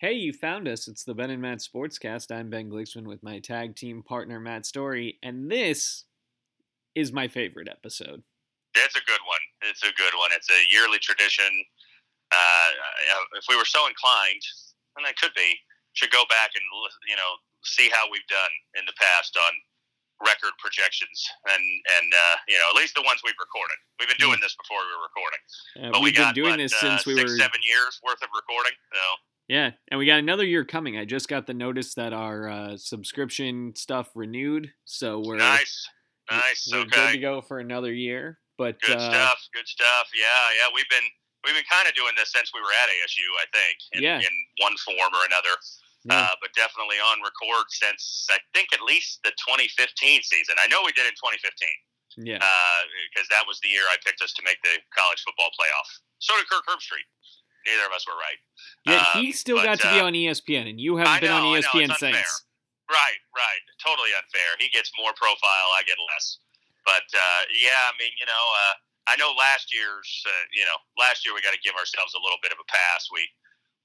Hey, you found us. It's the Ben and Matt Sportscast. I'm Ben Glicksman with my tag team partner, Matt Story, and this is my favorite episode. It's a good one. It's a good one. It's a yearly tradition. Uh, if we were so inclined, and I could be, should go back and you know see how we've done in the past on record projections and and uh, you know at least the ones we've recorded. We've been doing this before we were recording, Uh, but we we've been doing what, this uh, since we six, were seven years worth of recording. So Yeah, and we got another year coming. I just got the notice that our uh, subscription stuff renewed, so we're nice, nice. we're good to go for another year. But good uh, stuff. Good stuff. Yeah, yeah. We've been we've been kind of doing this since we were at ASU, I think, in, Yeah. in one form or another. Yeah. Uh, but definitely on record since I think at least the 2015 season. I know we did in 2015 yeah, because that was the year I picked us to make the college football playoff. So did Kirk Herbstreit. Neither of us were right. Yet um, He still but, got to be uh, on E ESPN, and you haven't I been on know, ESPN unfair. since. Right, right. Totally unfair. He gets more profile, I get less. But uh, yeah, I mean, you know, uh, I know last year's, uh, you know, last year we got to give ourselves a little bit of a pass. We,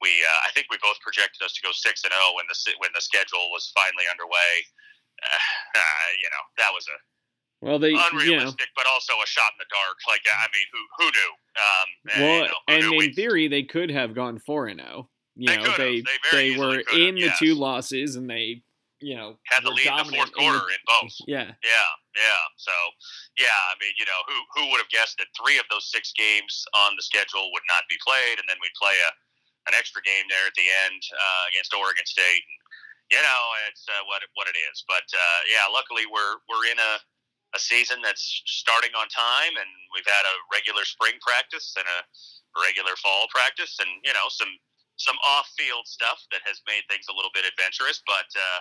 we, uh, I think we both projected us to go six and zero when the when the schedule was finally underway. Uh, you know, that was a Well, they, you know, unrealistic, but also a shot in the dark. Like, I mean, who who knew? Um, and, well, you know, who and knew in we- theory, they could have gone four and zero. You They know, they They they were in the yes. two losses, and they, you know, had the lead in the fourth quarter in both. Yeah, Yeah, yeah. So, yeah, I mean, you know, who who would have guessed that three of those six games on the schedule would not be played, and then we'd play a an extra game there at the end uh, against Oregon State. And, you know, it's uh, what it- what it is. But uh, yeah, luckily we're we're in a a season that's starting on time, and we've had a regular spring practice and a regular fall practice, and you know some some off field stuff that has made things a little bit adventurous, but. Uh,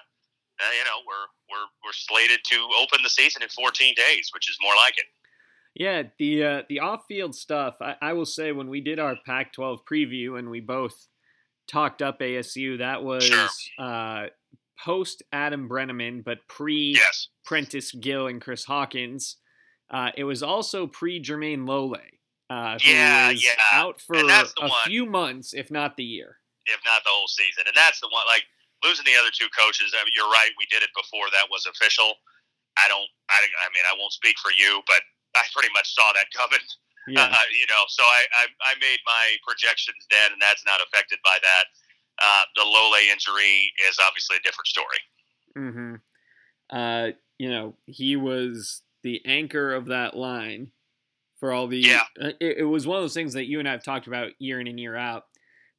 uh, you know, we're we're we're slated to open the season in 14 days, which is more like it. yeah. The uh, the off field stuff. I, I will say when we did our Pac-12 preview, and we both talked up ASU, that was Sure. uh, post Adam Breneman, but pre Yes, Prentice Gill and Chris Hawkins. Uh, it was also pre Jermayne Lole, uh, who Yeah, was yeah. out for And that's the a one. few months, if not the year. if not the whole season, and that's the one. Like losing the other two coaches. I mean, you're right. We did it before that was official. I don't. I, I mean, I won't speak for you, but I pretty much saw that coming. Yeah, Uh, you know, so I, I I made my projections then, and that's not affected by that. Uh, the Lole injury is obviously a different story. Mm-hmm. Uh, you know, he was the anchor of that line for all the. Yeah. uh, It, it was one of those things that you and I have talked about year in and year out.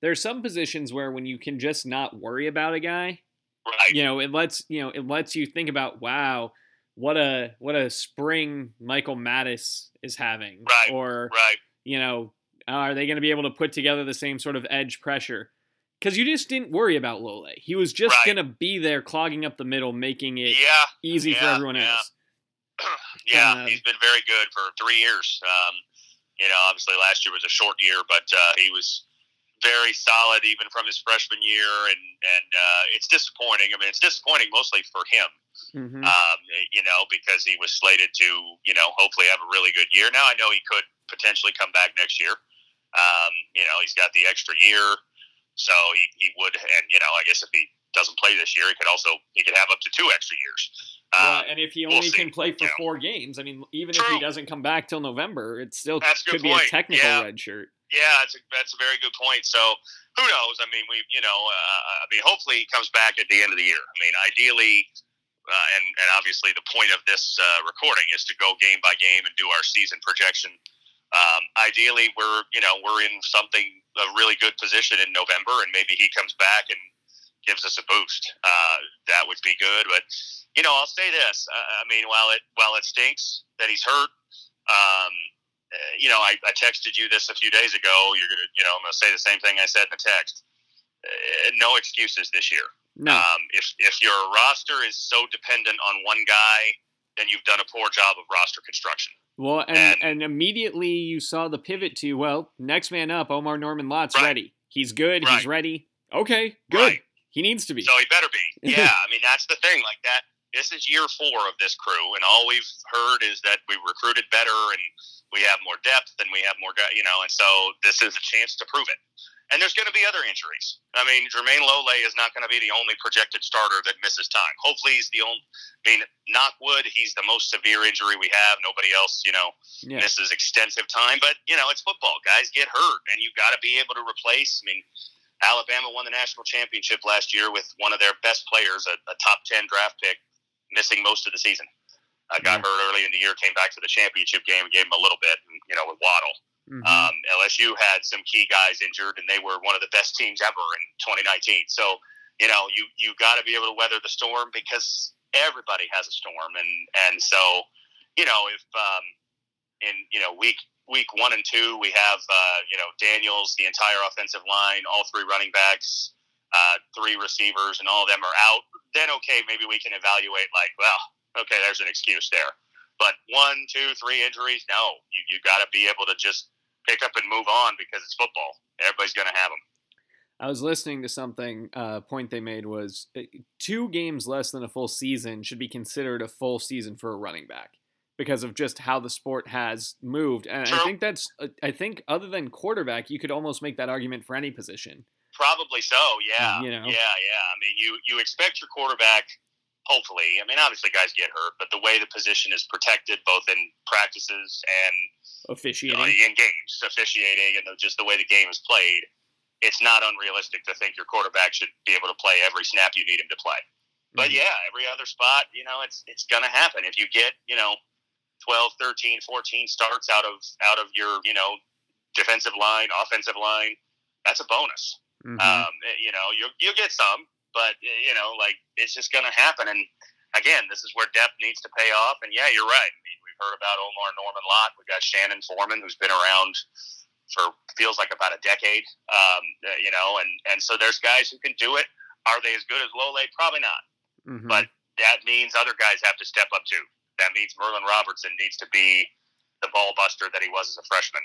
There are some positions where when you can just not worry about a guy, Right. you know, it lets you know it lets you think about wow, what a what a spring Michael Matus is having, Right, or Right. you know, are they going to be able to put together the same sort of edge pressure? Because you just didn't worry about Lole. He was just Right. going to be there, clogging up the middle, making it Yeah. easy for everyone yeah. else. yeah, Uh, he's been very good for three years. Um, you know, obviously last year was a short year, but uh, he was very solid even from his freshman year, and and uh, it's disappointing. I mean, it's disappointing mostly for him, hmm um, you know, because he was slated to, you know, hopefully have a really good year. Now I know he could potentially come back next year. Um, you know, he's got the extra year, so he, he would, and you know, I guess if he doesn't play this year, he could also he could have up to two extra years. well, Um, and if he we'll only can play for you know. four games, I mean, even if he doesn't come back till November, it still That's could be a technical Yeah. red shirt. Yeah, that's a, that's a very good point. So who knows? I mean, we you know, uh, I mean, hopefully he comes back at the end of the year. I mean, ideally, uh, and and obviously the point of this uh, recording is to go game by game and do our season projection. Um, ideally, we're you know we're in something a really good position in November, and maybe he comes back and gives us a boost. Uh, that would be good. But you know, I'll say this. Uh, I mean, while it while it stinks that he's hurt. Um, uh, you know, I, I texted you this a few days ago. You're gonna, you know, I'm gonna say the same thing I said in the text. Uh, no excuses this year. No, Um, if if your roster is so dependent on one guy, then you've done a poor job of roster construction. well, and, and- and immediately you saw the pivot to well, next man up, Omar Norman Lott's Right. ready. He's good. He's ready. Okay, good. Right. He needs to be. So he better be. Yeah, I mean that's the thing. Like that. This is year four of this crew, and all we've heard is that we recruited better and we have more depth and we have more guys. You know, and so this is a chance to prove it. And there's going to be other injuries. I mean, Jermayne Lole is not going to be the only projected starter that misses time. Hopefully, he's the only. I mean, knockwood, he's the most severe injury we have. Nobody else, you know, yeah. misses extensive time. But you know, it's football. Guys get hurt, and you've got to be able to replace. I mean, Alabama won the national championship last year with one of their best players, a, a top ten draft pick, missing most of the season. I got yeah. hurt early in the year, came back to the championship game, and gave him a little bit, you know, with Waddle. Mm-hmm. Um, LSU had some key guys injured, and they were one of the best teams ever in 2019. So, you know, you you got to be able to weather the storm because everybody has a storm, and and so, you know, if um, in you know week week one and two we have uh, you know Daniels, the entire offensive line, all three running backs, uh, three receivers, and all of them are out, then okay, maybe we can evaluate like, well, okay, there's an excuse there. But one, two, three injuries, no, you you got to be able to just pick up and move on because it's football. Everybody's going to have them. I was listening to something. A uh, point they made was uh, two games less than a full season should be considered a full season for a running back because of just how the sport has moved. And True. I think that's. Uh, I think other than quarterback, you could almost make that argument for any position. Probably so. Yeah. You know. Yeah. Yeah. I mean, you you expect your quarterback hopefully. I mean, obviously guys get hurt, but the way the position is protected, both in practices and officiating you know, in games, officiating, and just the way the game is played, it's not unrealistic to think your quarterback should be able to play every snap you need him to play. But mm-hmm. yeah, every other spot, you know, it's it's gonna happen. If you get, you know, 12, 13, 14 starts out of out of your, you know, defensive line, offensive line, that's a bonus. Mm-hmm. Um, you know, you you'll get some, but you know, like it's just going to happen. And again, this is where depth needs to pay off. And yeah, you're right. I mean, we've heard about Omar Norman Lott. We've got Shannon Forman, who's been around for feels like about a decade. Um, uh, you know, and and so there's guys who can do it. Are they as good as Lole? Probably not. Mm-hmm. But that means other guys have to step up too. That means Merlin Robertson needs to be the ball buster that he was as a freshman.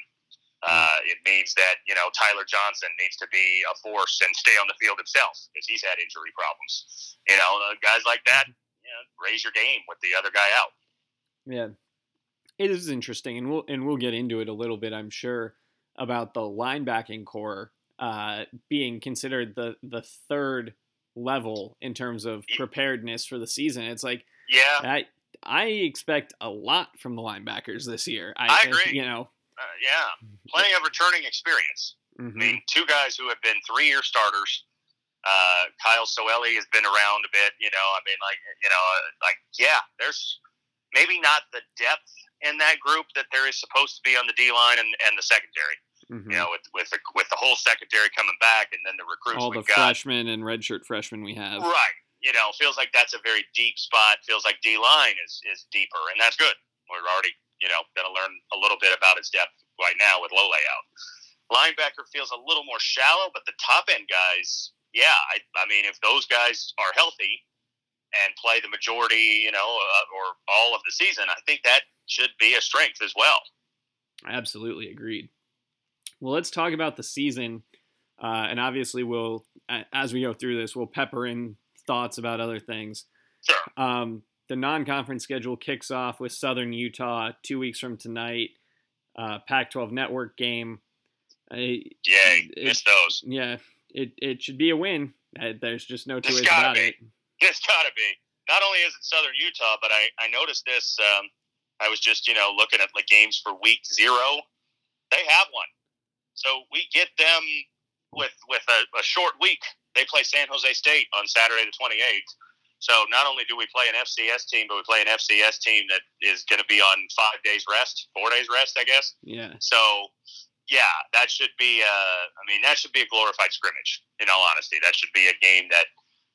Uh, it means that you know Tyler Johnson needs to be a force and stay on the field himself because he's had injury problems. You know, guys like that, you know, raise your game with the other guy out. Yeah, it is interesting, and we'll and we'll get into it a little bit, I'm sure, about the linebacking corps uh, being considered the the third level in terms of preparedness for the season. It's like, yeah, I I expect a lot from the linebackers this year. I, I agree. You know, uh, yeah, plenty of returning experience. Mm-hmm. I mean, two guys who have been three-year starters. Uh, Kyle Soelle has been around a bit. You know, I mean, like you know, uh, like yeah, there's maybe not the depth in that group that there is supposed to be on the D line and, and the secondary. Mm-hmm. You know, with with the, with the whole secondary coming back, and then the recruits, all the got. freshmen and redshirt freshmen we have. Right. You know, feels like that's a very deep spot. Feels like D line is is deeper, and that's good. We're already you know, going to learn a little bit about his depth right now with Lole out. Linebacker feels a little more shallow, but the top end guys, yeah, I, I mean, if those guys are healthy and play the majority, you know, uh, or all of the season, I think that should be a strength as well. Absolutely agreed. Well, let's talk about the season, uh, and obviously, we'll as we go through this, we'll pepper in thoughts about other things. Sure. Um, the non-conference schedule kicks off with Southern Utah two weeks from tonight. Uh, Pac-12 network game. I, Yay, it, miss those. Yeah, it, it should be a win. Uh, there's just no two ways about be. it. It's gotta be. Not only is it Southern Utah, but I, I noticed this. Um, I was just you know looking at the games for week zero. They have one, so we get them with with a, a short week. They play San Jose State on Saturday the 28th so not only do we play an FCS team, but we play an FCS team that is going to be on five days rest, four days rest, I guess. Yeah. So yeah, that should be. Uh, I mean, that should be a glorified scrimmage. In all honesty, that should be a game that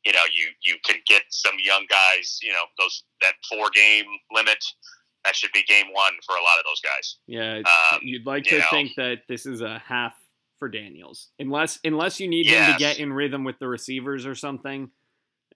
you know you you can get some young guys. You know, those that four game limit. That should be game one for a lot of those guys. Yeah, um, you'd like to know, think that this is a half for Daniels, unless unless you need yes. him to get in rhythm with the receivers or something.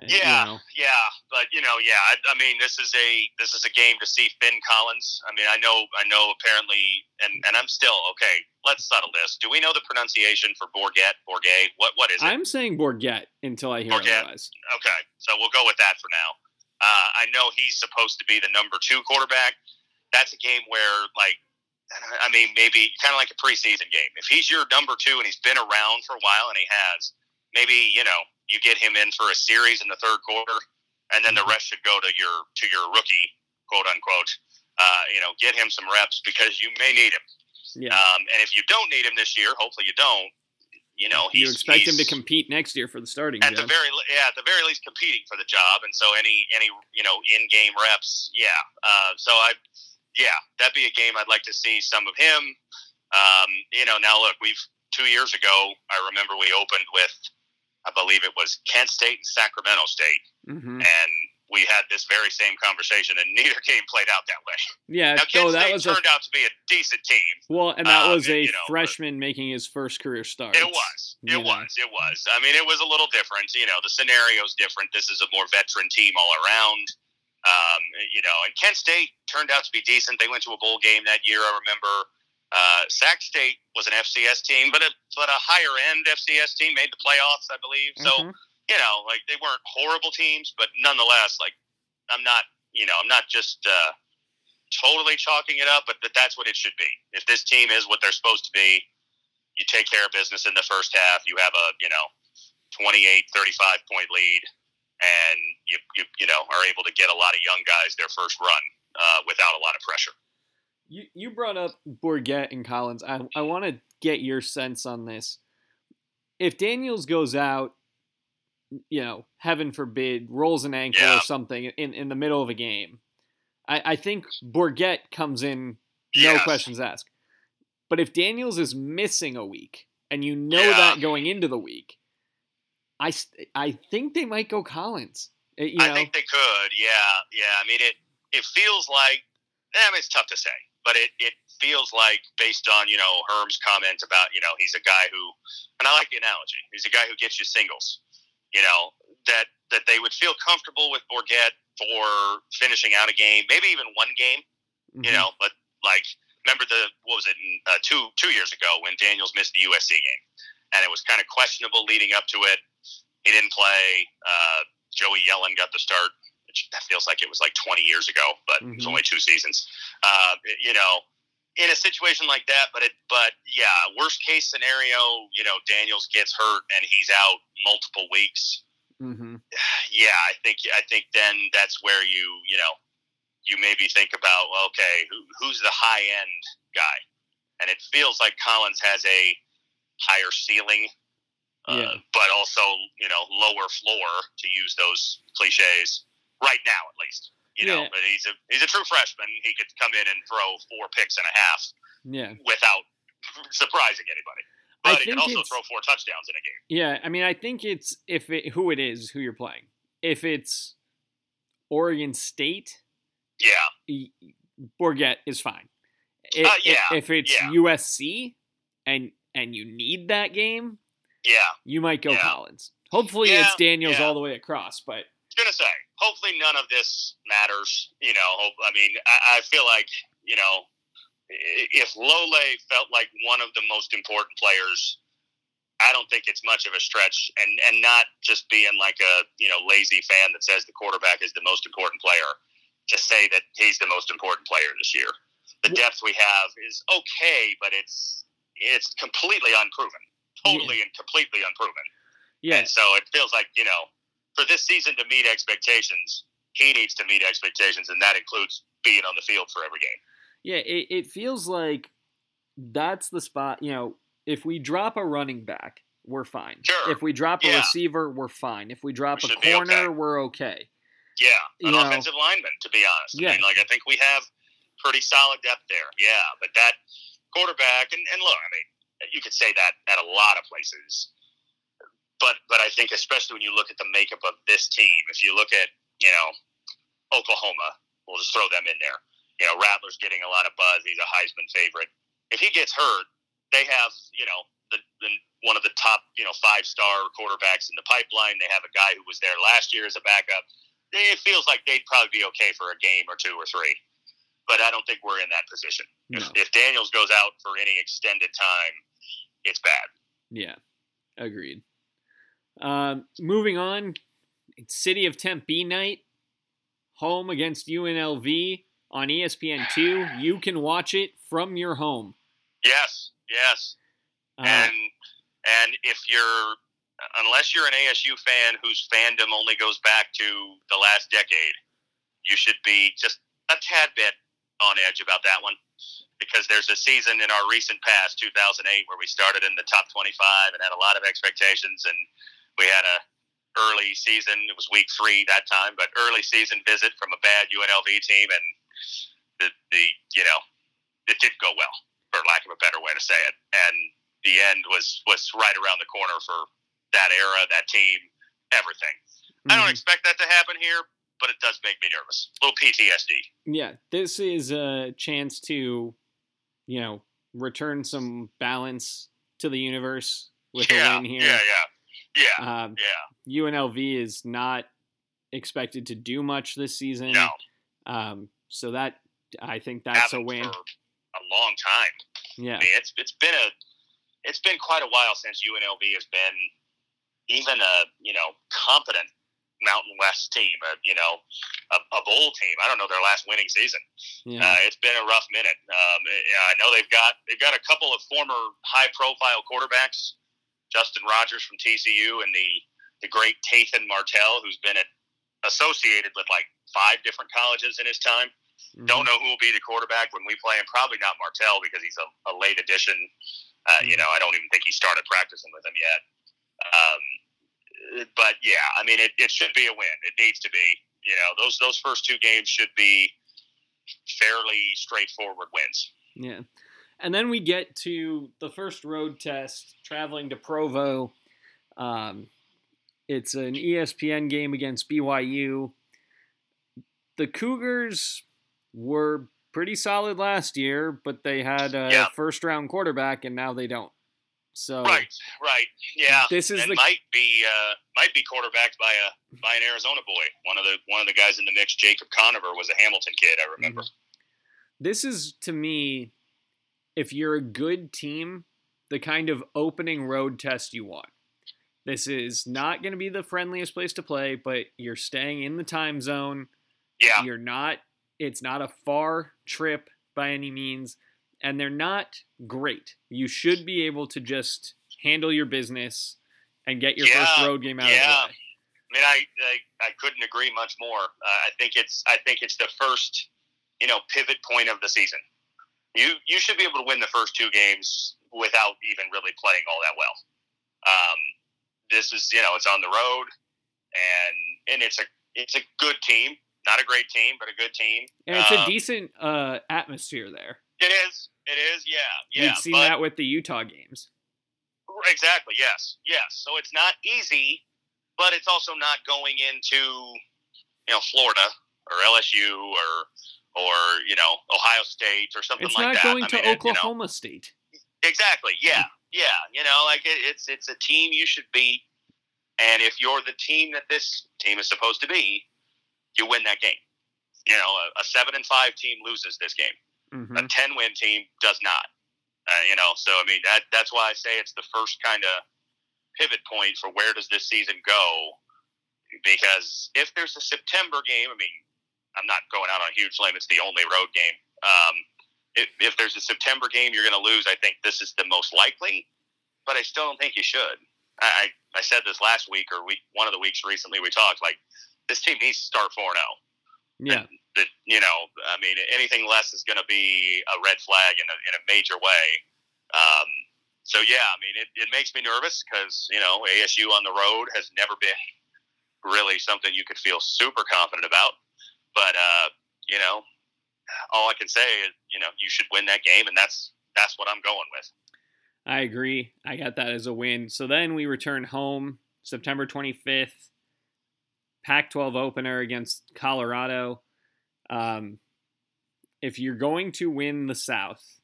Yeah, you know. yeah, but you know, yeah. I, I, mean, this is a this is a game to see Finn Collins. I mean, I know, I know. Apparently, and and I'm still okay. Let's settle this. Do we know the pronunciation for Bourget? Bourget? What what is it? I'm saying Bourget until I hear Bourget. otherwise. Okay, so we'll go with that for now. Uh, I know he's supposed to be the number two quarterback. That's a game where like I mean, maybe kind of like a preseason game. If he's your number two and he's been around for a while and he has, maybe you know you get him in for a series in the third quarter, and then the rest should go to your to your rookie, quote unquote. Uh, you know, get him some reps because you may need him. Yeah. Um, and if you don't need him this year, hopefully you don't. You know, you he's, expect him to compete next year for the starting at the job. very yeah at the very least competing for the job and so any any you know in game reps yeah uh, so I yeah that'd be a game I'd like to see some of him um, you know now look we've two years ago I remember we opened with I believe it was Kent State and Sacramento State hmm and we had this very same conversation and neither game played out that way Yeah. now So Kent that State was a turned out to be a decent team well, and that um, was a you know, but- freshman making his first career start. It was. It Yeah. was. It was. I mean, it was a little different. You know, the scenario's different. This is a more veteran team all around. Um, you know, and Kent State turned out to be decent. They went to a bowl game that year. I remember. Uh, Sac State was an FCS team, but a but a higher end FCS team made the playoffs, I believe. So Mhm. you know, like they weren't horrible teams, but nonetheless, like I'm not, you know, I'm not just uh, totally chalking it up, but that that's what it should be. If this team is what they're supposed to be, you take care of business in the first half. You have a, you know, 28, 35 point lead, and you, you, you know, are able to get a lot of young guys their first run uh, without a lot of pressure. You you brought up Bourget and Collins. I I want to get your sense on this. If Daniels goes out, you know, heaven forbid, rolls an ankle Yeah. or something in, in the middle of a game, I, I think Bourget comes in, no Yes. questions asked. But if Daniels is missing a week, and you know Yeah. that going into the week, I, I think they might go Collins. Uh, You know, I think they could. Yeah, yeah. I mean, it it feels like. I mean, it's tough to say, but it it feels like based on you know Herm's comment about you know he's a guy who, and I like the analogy. He's a guy who gets you singles. You know that that they would feel comfortable with Bourget for finishing out a game, maybe even one game. You Mhm. know, but like remember the what was it uh, two two years ago when Daniels missed the USC game, and it was kind of questionable leading up to it. He didn't play. Uh, Joey Yellen got the start, that feels like it was like 20 years ago, but it was Mhm. only two seasons. Uh, you know, in a situation like that, but it, but yeah, worst case scenario, you know, Daniels gets hurt and he's out multiple weeks. Mhm. Yeah, I think I think then that's where you you know you maybe think about well, okay, who, who's the high end guy, and it feels like Collins has a higher ceiling uh, but also you know lower floor to use those cliches right now at least. You know, Yeah. but he's a he's a true freshman. He could come in and throw four picks and a half Yeah. without surprising anybody. I But he can also throw four touchdowns in a game. Yeah, I mean, I think it's if it who it is who you're playing. If it's Oregon State, Yeah, Bourget is fine. I- Uh, yeah, if it's yeah. USC and and you need that game, yeah. you might go Yeah. Collins. Hopefully, it's Daniels all the way across. But I gonna say, hopefully none of this matters. You know, I mean, I, I feel like you know, if Lole felt like one of the most important players, I don't think it's much of a stretch, and and not just being like a you know lazy fan that says the quarterback is the most important player to say that he's the most important player this year. The depth we have is okay, but it's it's completely unproven, totally and completely unproven. yeah, And so it feels like, you know, for this season to meet expectations, he needs to meet expectations, and that includes being on the field for every game. yeah, it, it feels like that's the spot. You know, if we drop a running back, we're fine. Sure. If we drop a Yeah. receiver, we're fine. If we drop We a corner, okay. we're okay. Yeah, You an know- offensive lineman, to be honest. Yeah. I mean, like, I think we have pretty solid depth there. Yeah, but that quarterback, and, and look, I mean, you could say that at a lot of places. But, but I think especially when you look at the makeup of this team, if you look at you know Oklahoma, we'll just throw them in there. You know, Rattler's getting a lot of buzz. He's a Heisman favorite. If he gets hurt, they have you know the, the one of the top you know five star quarterbacks in the pipeline. They have a guy who was there last year as a backup. It feels like they'd probably be okay for a game or two or three, but I don't think we're in that position. No. If, if Daniels goes out for any extended time, it's bad. Yeah, agreed. Um, moving on, City of Tempe night, home against UNLV. on E ESPN2. You can watch it from your home. Yes, yes. Uh, and and if you're unless you're an ASU fan whose fandom only goes back to the last decade, you should be just a tad bit on edge about that one because there's a season in our recent past, 2008, where we started in the top 25 and had a lot of expectations, and we had a early season. It was week three that time, but early season visit from a bad UNLV team, and the the you know it didn't go well, for lack of a better way to say it, and the end was was right around the corner for that era, that team, everything. I don't mhm. expect that to happen here, but it does make me nervous. A little PTSD. Yeah, this is a chance to, you know, return some balance to the universe with yeah, a win here. yeah, yeah, yeah, Um, yeah. UNLV is not expected to do much this season. No, Um, so that I think that's a haven't win. for a long time. Yeah. I mean, it's it's been a it's been quite a while since UNLV has been even a you know competent Mountain West team, a you know a, a bowl team. I don't know their last winning season. Yeah. Uh, it's been a rough minute. Um, yeah, I know they've got they've got a couple of former high profile quarterbacks, Justin Rogers from TCU and the the great Tathan Martell, who's been at, associated with like five different colleges in his time. Mhm. Don't know who will be the quarterback when we play him. Probably not Martell because he's a, a late addition. Uh, You know, I don't even think he started practicing with him yet. Um, but yeah, I mean, it, it should be a win. It needs to be. You know, those those first two games should be fairly straightforward wins. Yeah. And then we get to the first road test traveling to Provo. Um, it's an ESPN game against BYU. The Cougars were pretty solid last year, but they had a Yeah. first round quarterback and now they don't. So Right, right, yeah. this is the might be uh, might be quarterbacked by a by an Arizona boy. One of the one of the guys in the mix, Jacob Conover, was a Hamilton kid. I remember. this is to me if you're a good team the kind of opening road test you want this is not going to be the friendliest place to play but you're staying in the time zone Yeah, you're not it's not a far trip by any means and they're not great you should be able to just handle your business and get your first road game out yeah. of the way I mean, I, I I couldn't agree much more. Uh, I think it's I think it's the first you know pivot point of the season. You you should be able to win the first two games without even really playing all that well. Um, this is you know it's on the road, and and it's a it's a good team, not a great team, but a good team. and it's a Um, decent uh, atmosphere there It is. It is. Yeah. Yeah. we've seen but- that with the utah games Exactly. Yes. Yes. So it's not easy, but it's also not going into you know Florida or LSU or or you know Ohio State or something it's like not going I to mean, it- you know, oklahoma state exactly. Yeah. Yeah. You know, like it, it's it's a team you should beat, and if you're the team that this team is supposed to be, you win that game. You know, a, a seven and five team loses this game Mhm. a 10 win team does not. Uh, you know, so I mean that that's why I say it's the first kind of pivot point for where does this season go? Because if there's a September game, I mean, I'm not going out on a huge limb. It's the only road game. Um, if, if there's a September game you're going to lose, I think this is the most likely. But I still don't think you should. I I said this last week or week one of the weeks recently we talked like this team needs to start four zero yeah that you know, I mean, anything less is going to be a red flag in a, in a major way. Um, so yeah, I mean, it, it makes me nervous because you know ASU on the road has never been really something you could feel super confident about. But uh, you know, all I can say is you know you should win that game, and that's that's what I'm going with. I agree. I got that as a win. So then we return home September 25th, Pac 12 opener against Colorado. Um, if you're going to win the South,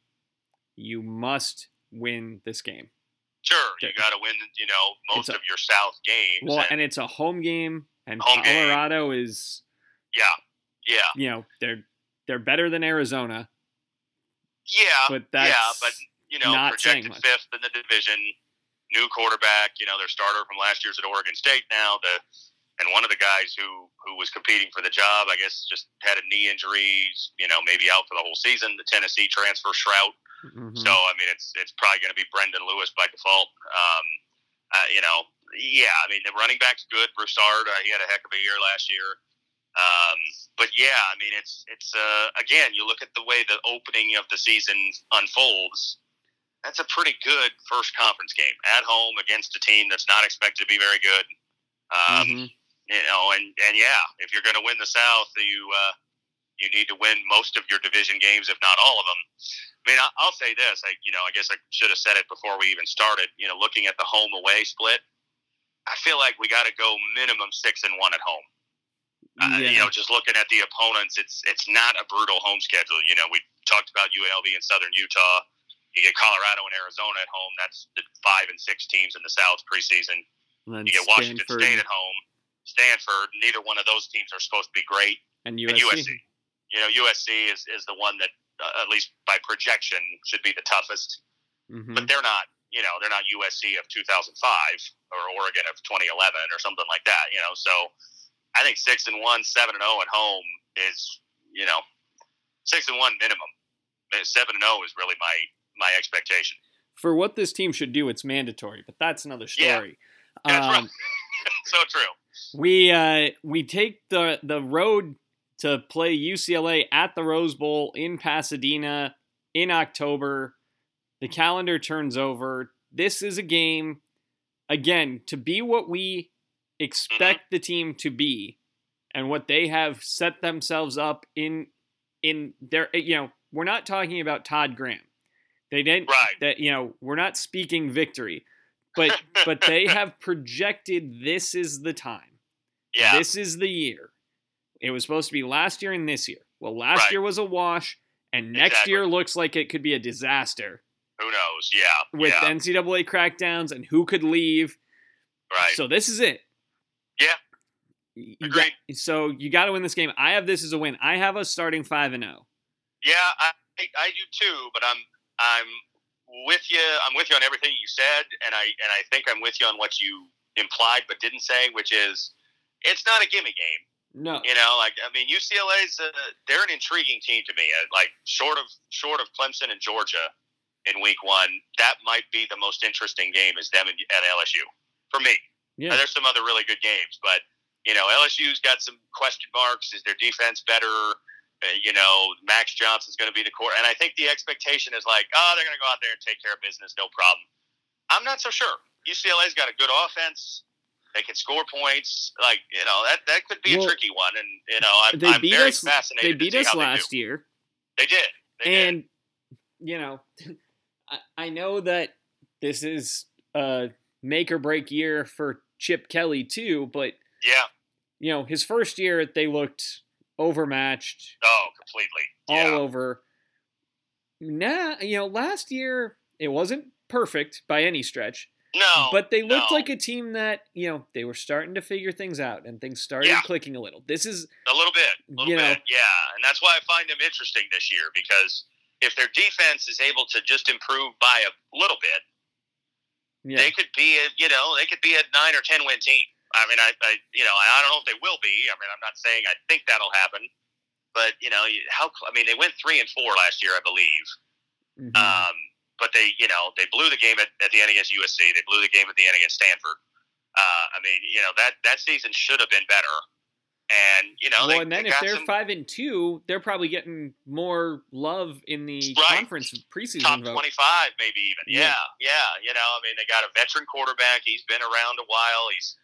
you must win this game. Sure, you got to win. You know, most a- of your South games. Well, and- and it's a home game, and Home game. Colorado is, yeah, yeah, you know, they're they're better than Arizona, yeah. but that's yeah, but you know, not projected fifth in the division, new quarterback. You know, their starter from last year's at Oregon State now. The and one of the guys who who was competing for the job, I guess, just had a knee injury. You know, maybe out for the whole season. The Tennessee transfer Shrout. Mm-hmm. So I mean, it's it's probably going to be Brendan Lewis by default. Um, uh, you know, yeah. I mean, the running back's good. Broussard, uh, he had a heck of a year last year. Um, but yeah, I mean, it's it's uh, again, you look at the way the opening of the season unfolds. That's a pretty good first conference game at home against a team that's not expected to be very good. Um, mm-hmm you know, and and yeah, if you're going to win the South, you uh, you need to win most of your division games, if not all of them. I mean, I'll say this. I, you know, I guess I should have said it before we even started. You know, looking at the home away split, I feel like we got to go minimum six and one at home. Uh, You know, just looking at the opponents, it's it's not a brutal home schedule. You know, we talked about UNLV in Southern Utah. You get Colorado and Arizona at home. That's the five and six teams in the South preseason. You get Washington Stanford. State at home. Stanford, neither one of those teams are supposed to be great. And USC. And USC. You know, USC is, is the one that, uh, at least by projection, should be the toughest. Mm-hmm. But they're not, you know, they're not USC of 2005 or Oregon of 2011 or something like that, you know. So I think 6 and 1, 7 and 0 at home is, you know, 6 and 1 minimum. 7 and 0 is really my my expectation. For what this team should do, it's mandatory, but that's another story. Yeah, that's um, so true we uh, we take the the road to play UCLA at the Rose Bowl in Pasadena in October. The calendar turns over. This is a game again to be what we Mm-hmm. expect the team to be and what they have set themselves up in in their eh, you know we're not talking about Todd Graham. They didn't right. that you know we're not speaking victory but but they have projected this is the time. Yeah. This is the year. It was supposed to be last year and this year. Well, last right. year was a wash, and next exactly. year looks like it could be a disaster. Who knows? Yeah. With yeah. NCAA crackdowns and who could leave. Right. So this is it. Yeah. You Agreed. Got, so you got to win this game. I have this as a win. I have us starting five and zero. Oh. Yeah, I I do too. But I'm I'm with you. I'm with you on everything you said, and I and I think I'm with you on what you implied but didn't say, which is it's not a gimme game. No, you know, like I mean, UCLA's uh, they're an intriguing team to me. Uh, like short of short of Clemson and Georgia in Week One, that might be the most interesting game is them at LSU for me. Yeah. Now, there's some other really good games, but you know, LSU's got some question marks. Is their defense better? Uh, you know, Max Johnson's going to be the core. And I think the expectation is like, oh, they're going to go out there and take care of business, no problem. I'm not so sure. UCLA's got a good offense. They can score points. Like you know, that that could be well, a tricky one. And you know, I'm, they I'm beat very us, fascinated. They beat us last they year. They did. They and did. you know, I, I know that this is a make or break year for Chip Kelly too, but yeah, you know, his first year they looked overmatched. Oh, completely. All over. Now, you know, last year it wasn't perfect by any stretch. No. But they looked no. like a team that, you know, they were starting to figure things out and things started yeah. clicking a little. This is a little bit. A little you know, bit. Yeah. And that's why I find them interesting this year because if their defense is able to just improve by a little bit, yeah. they could be a, you know, they could be a 9 or 10 win team. I mean, I, I, you know, I don't know if they will be. I mean, I'm not saying I think that'll happen, but you know, how? I mean, they went three and four last year, I believe. Mm-hmm. Um, but they, you know, they blew the game at, at the end against USC. They blew the game at the end against Stanford. Uh, I mean, you know, that that season should have been better. And you know, well, they, and then they if they're some, five and two, they're probably getting more love in the right. conference preseason top vote. twenty-five, maybe even. Yeah. yeah, yeah. You know, I mean, they got a veteran quarterback. He's been around a while. He's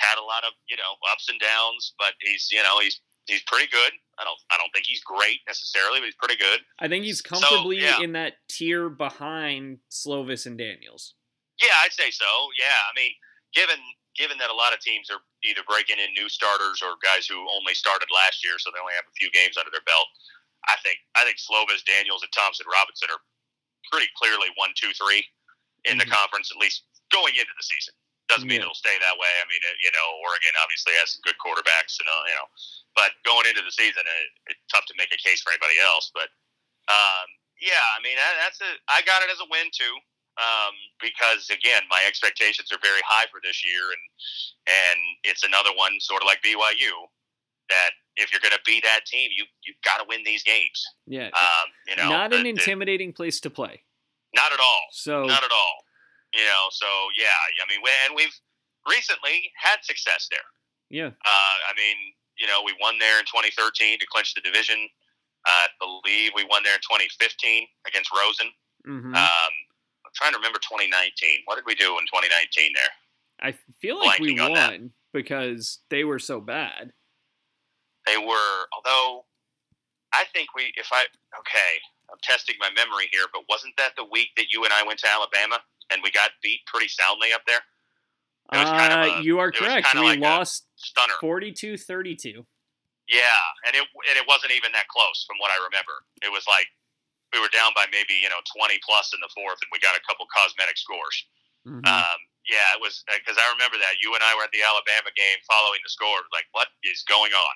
had a lot of you know ups and downs, but he's you know he's he's pretty good. I don't I don't think he's great necessarily, but he's pretty good. I think he's comfortably so, yeah. in that tier behind Slovis and Daniels. Yeah, I'd say so. Yeah, I mean, given given that a lot of teams are either breaking in new starters or guys who only started last year, so they only have a few games under their belt. I think I think Slovis, Daniels, and Thompson Robinson are pretty clearly one, two, three in mm-hmm. the conference, at least going into the season. Doesn't mean yeah. it'll stay that way. I mean, you know, Oregon obviously has some good quarterbacks, and uh, you know, but going into the season, it, it's tough to make a case for anybody else. But um, yeah, I mean, that's a I got it as a win too, um, because again, my expectations are very high for this year, and and it's another one, sort of like BYU, that if you're going to be that team, you you've got to win these games. Yeah. Um, you know, not the- an the- intimidating place to play. not at all. So Not at all. You know, so yeah, I mean, we, and we've recently had success there. yeah. Uh, I mean, you know, we won there in 2013 to clinch the division. I believe we won there in 2015 against Rosen. hmm Um, I'm trying to remember 2019. What did we do in 2019 there? I feel like we blanking that. won because they were so bad. They were, although I think we, if I, okay, I'm testing my memory here, but wasn't that the week that you and I went to Alabama and we got beat pretty soundly up there? Kind of Uh, you are it was correct. We like lost Stunner. 42-32. Yeah, and it and it wasn't even that close from what I remember. It was like we were down by maybe you know 20 plus in the fourth, and we got a couple cosmetic scores. Mhm. Um, yeah, it was because I remember that you and I were at the Alabama game following the score. Like, what is going on?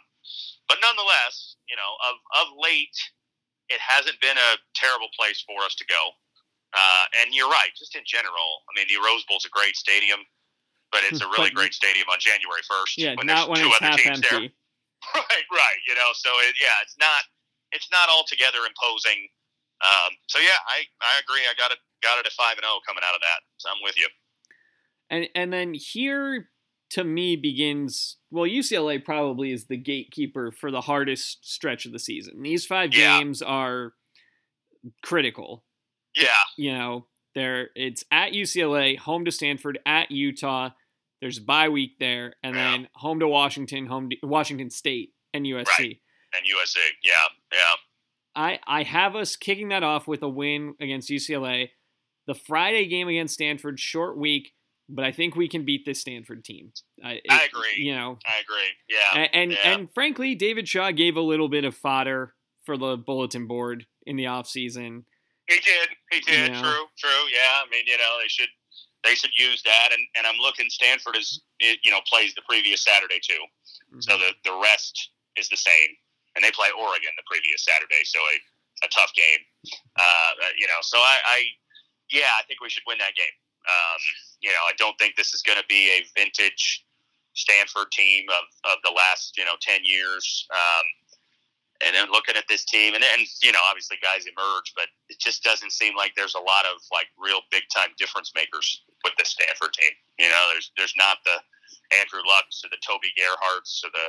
But nonetheless, you know, of of late, it hasn't been a terrible place for us to go. Uh, and you're right, just in general. I mean, the Rose Bowl's a great stadium, but it's a really great stadium on January 1st. yeah, when not there's when two it's other half teams there. Right, right. You know, so it, yeah, it's not it's not altogether imposing. Um, so yeah, I, I agree. I got it got it at five and zero coming out of that. So I'm with you. And and then here to me begins well UCLA probably is the gatekeeper for the hardest stretch of the season. These 5 Yeah. games are critical. Yeah, You know, they're it's at UCLA, home to Stanford, at Utah. There's a bye week there and Yeah. then home to Washington, home to Washington State and USC. and USA. Yeah, yeah, I I have us kicking that off with a win against UCLA. The Friday game against Stanford, short week, but I think we can beat this Stanford team. I, I agree. You know, I agree. Yeah, and and, yeah. and frankly, David Shaw gave a little bit of fodder for the bulletin board in the offseason. he did. He did. Yeah. True, true. Yeah, I mean, you know, they should they should use that. And and I'm looking. Stanford is it, you know plays the previous Saturday too. Mm-hmm. So the the rest is the same, and they play Oregon the previous Saturday, so a, a tough game. Uh, you know, so I, I yeah, I think we should win that game. Um, you know, I don't think this is going to be a vintage Stanford team of, of the last you know ten years. Um, and then looking at this team, and and you know, obviously guys emerge, but it just doesn't seem like there's a lot of like real big time difference makers with the Stanford team. You know, there's there's not the Andrew Lucks or the Toby Gerharts or the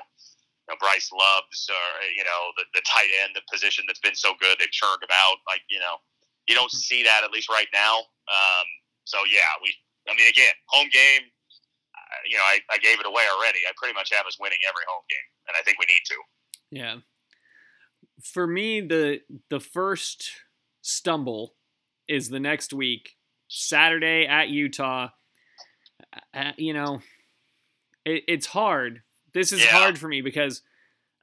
you know, Bryce Loves or you know the, the tight end, the position that's been so good they've churned him out. Like you know, you don't see that at least right now. Um, so yeah, we. I mean, again, home game. uh, You know, I, I gave it away already. I pretty much have us winning every home game, and I think we need to. Yeah. For me, the the first stumble is the next week, Saturday at Utah. Uh, you know, it, it's hard. This is Yeah. hard for me because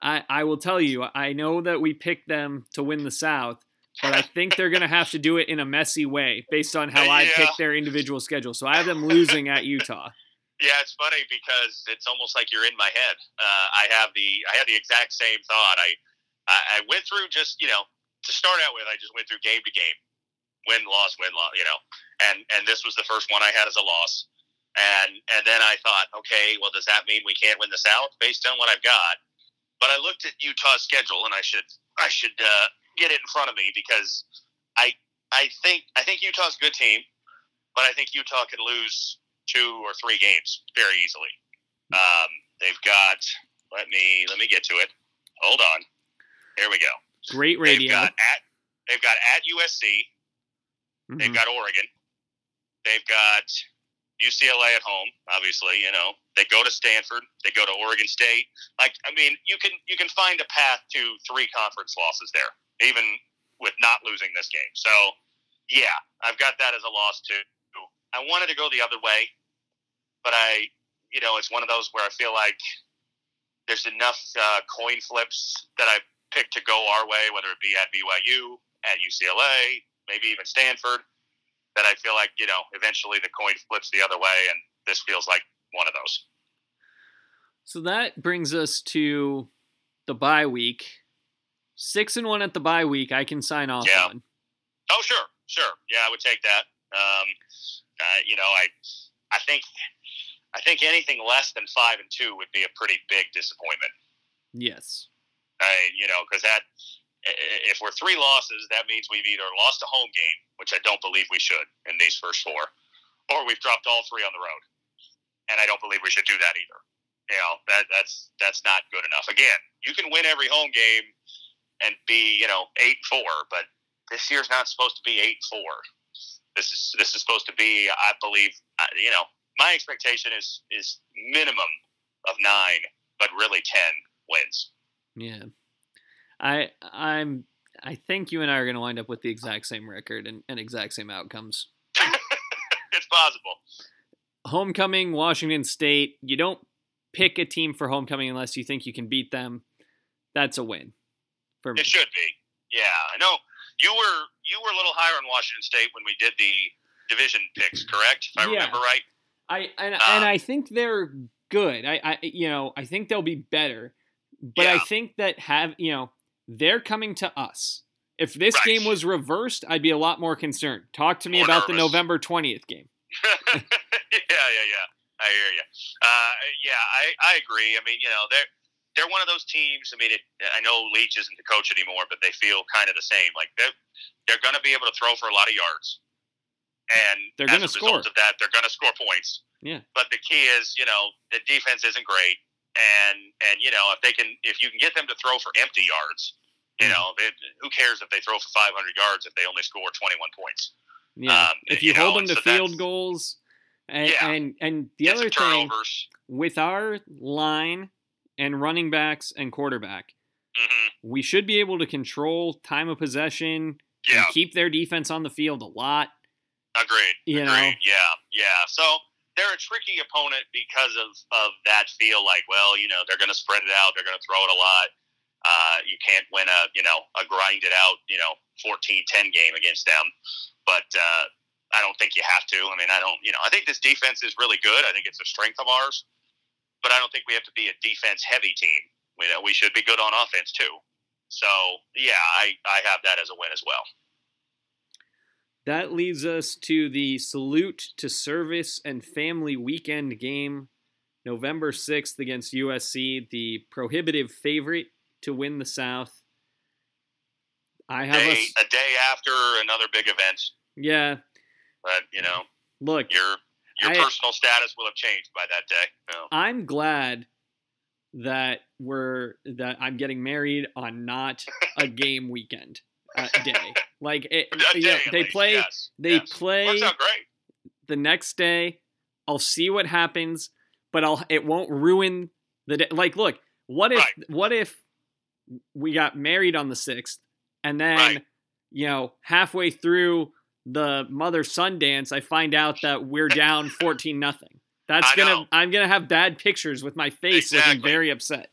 I I will tell you I know that we picked them to win the South, but I think they're gonna have to do it in a messy way based on how I picked their individual schedule. So I have them losing at Utah. Yeah, it's funny because it's almost like you're in my head. Uh, I have the I had the exact same thought. I, I I went through just you know to start out with. I just went through game to game, win loss win loss. You know, and and this was the first one I had as a loss. And and then I thought, okay, well, does that mean we can't win the South based on what I've got? But I looked at Utah's schedule, and I should I should uh, get it in front of me because I I think I think Utah's a good team, but I think Utah could lose two or three games very easily. Um, they've got let me let me get to it. Hold on. Here we go. Great They've radio. got at they've got at USC. They've Mhm. got Oregon. They've got UCLA at home. Obviously, you know they go to Stanford. They go to Oregon State. Like I mean, you can you can find a path to three conference losses there, even with not losing this game. So yeah, I've got that as a loss too. I wanted to go the other way, but I, you know, it's one of those where I feel like there's enough uh, coin flips that I picked to go our way, whether it be at BYU, at UCLA, maybe even Stanford, that I feel like, you know, eventually the coin flips the other way, and this feels like one of those. So that brings us to the bye week. Six and one at the bye week. I can sign off Yeah. on. Oh, sure, sure. Yeah, I would take that. Um, uh, you know, I, I think, I think anything less than five and two would be a pretty big disappointment. Yes. I, you know, because that if we're three losses, that means we've either lost a home game, which I don't believe we should in these first four, or we've dropped all three on the road, and I don't believe we should do that either. You know, that that's that's not good enough. Again, you can win every home game and be you know eight four, but this year's not supposed to be eight four. This is this is supposed to be, I believe, uh, you know, my expectation is is minimum of nine, but really ten wins. Yeah. I I'm I think you and I are going to wind up with the exact same record and, and exact same outcomes. it's possible. Homecoming, Washington State. You don't pick a team for homecoming unless you think you can beat them. That's a win for me. It should be. Yeah, I know you were you were a little higher on Washington State when we did the division picks, correct? If I yeah. remember right. I and, um, and I think they're good. I, I you know I think they'll be better, but yeah. I think that have you know they're coming to us. If this right. game was reversed, I'd be a lot more concerned. Talk to me more about nervous. the November 20th game. yeah, yeah, yeah. I hear you. Uh, yeah, I, I agree. I mean, you know, they're they're one of those teams. I mean, it, I know Leach isn't the coach anymore, but they feel kind of the same. Like they're they're going to be able to throw for a lot of yards, and they're going to score. Of that, they're going to score points. Yeah. But the key is, you know, the defense isn't great, and and you know, if they can, if you can get them to throw for empty yards, you mm. know, they, who cares if they throw for 500 yards if they only score 21 points? Yeah. Um, if you, you hold know, them to so field goals, and, yeah. and and the Get other thing with our line and running backs and quarterback, mm-hmm. we should be able to control time of possession yeah. and keep their defense on the field a lot. Agreed. You Agreed. know? Yeah, yeah. So they're a tricky opponent because of of that feel like, well, you know, they're going to spread it out, they're going to throw it a lot. Uh, you can't win a you know a grinded out you know 14-10 game against them, but uh, I don't think you have to. I mean, I don't you know I think this defense is really good. I think it's a strength of ours, but I don't think we have to be a defense heavy team. We know we should be good on offense too. So yeah, I I have that as a win as well. That leads us to the salute to service and family weekend game, November 6th against USC, the prohibitive favorite to win the South. I have day, a, a day after another big event. Yeah, but you know, look, your your I, personal status will have changed by that day. I'm glad that we're that I'm getting married on not a game weekend uh, day. Like it, you know, they least, play, yes, they yes. play. Works out great. The next day, I'll see what happens, but I'll it won't ruin the day. Like, look, what if right. what if we got married on the 6th and then right. you know halfway through the mother son dance i find out that we're down 14 nothing that's I gonna know. i'm gonna have bad pictures with my face exactly. looking very upset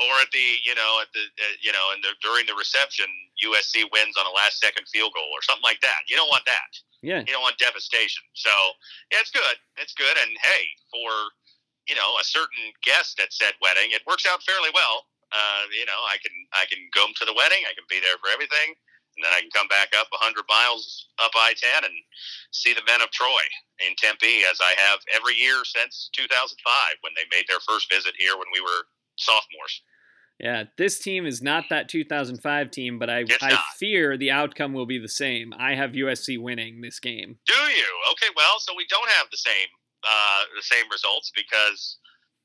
or at the you know at the uh, you know and the, during the reception usc wins on a last second field goal or something like that. You don't want that. Yeah. You don't want devastation. So yeah it's good. It's good. And hey for you know a certain guest at said wedding it works out fairly well. Uh, you know, I can I can go to the wedding. I can be there for everything, and then I can come back up 100 miles up I-10 and see the men of Troy in Tempe, as I have every year since 2005 when they made their first visit here when we were sophomores. Yeah, this team is not that 2005 team, but I I fear the outcome will be the same. I have USC winning this game. Do you? Okay, well, so we don't have the same uh, the same results because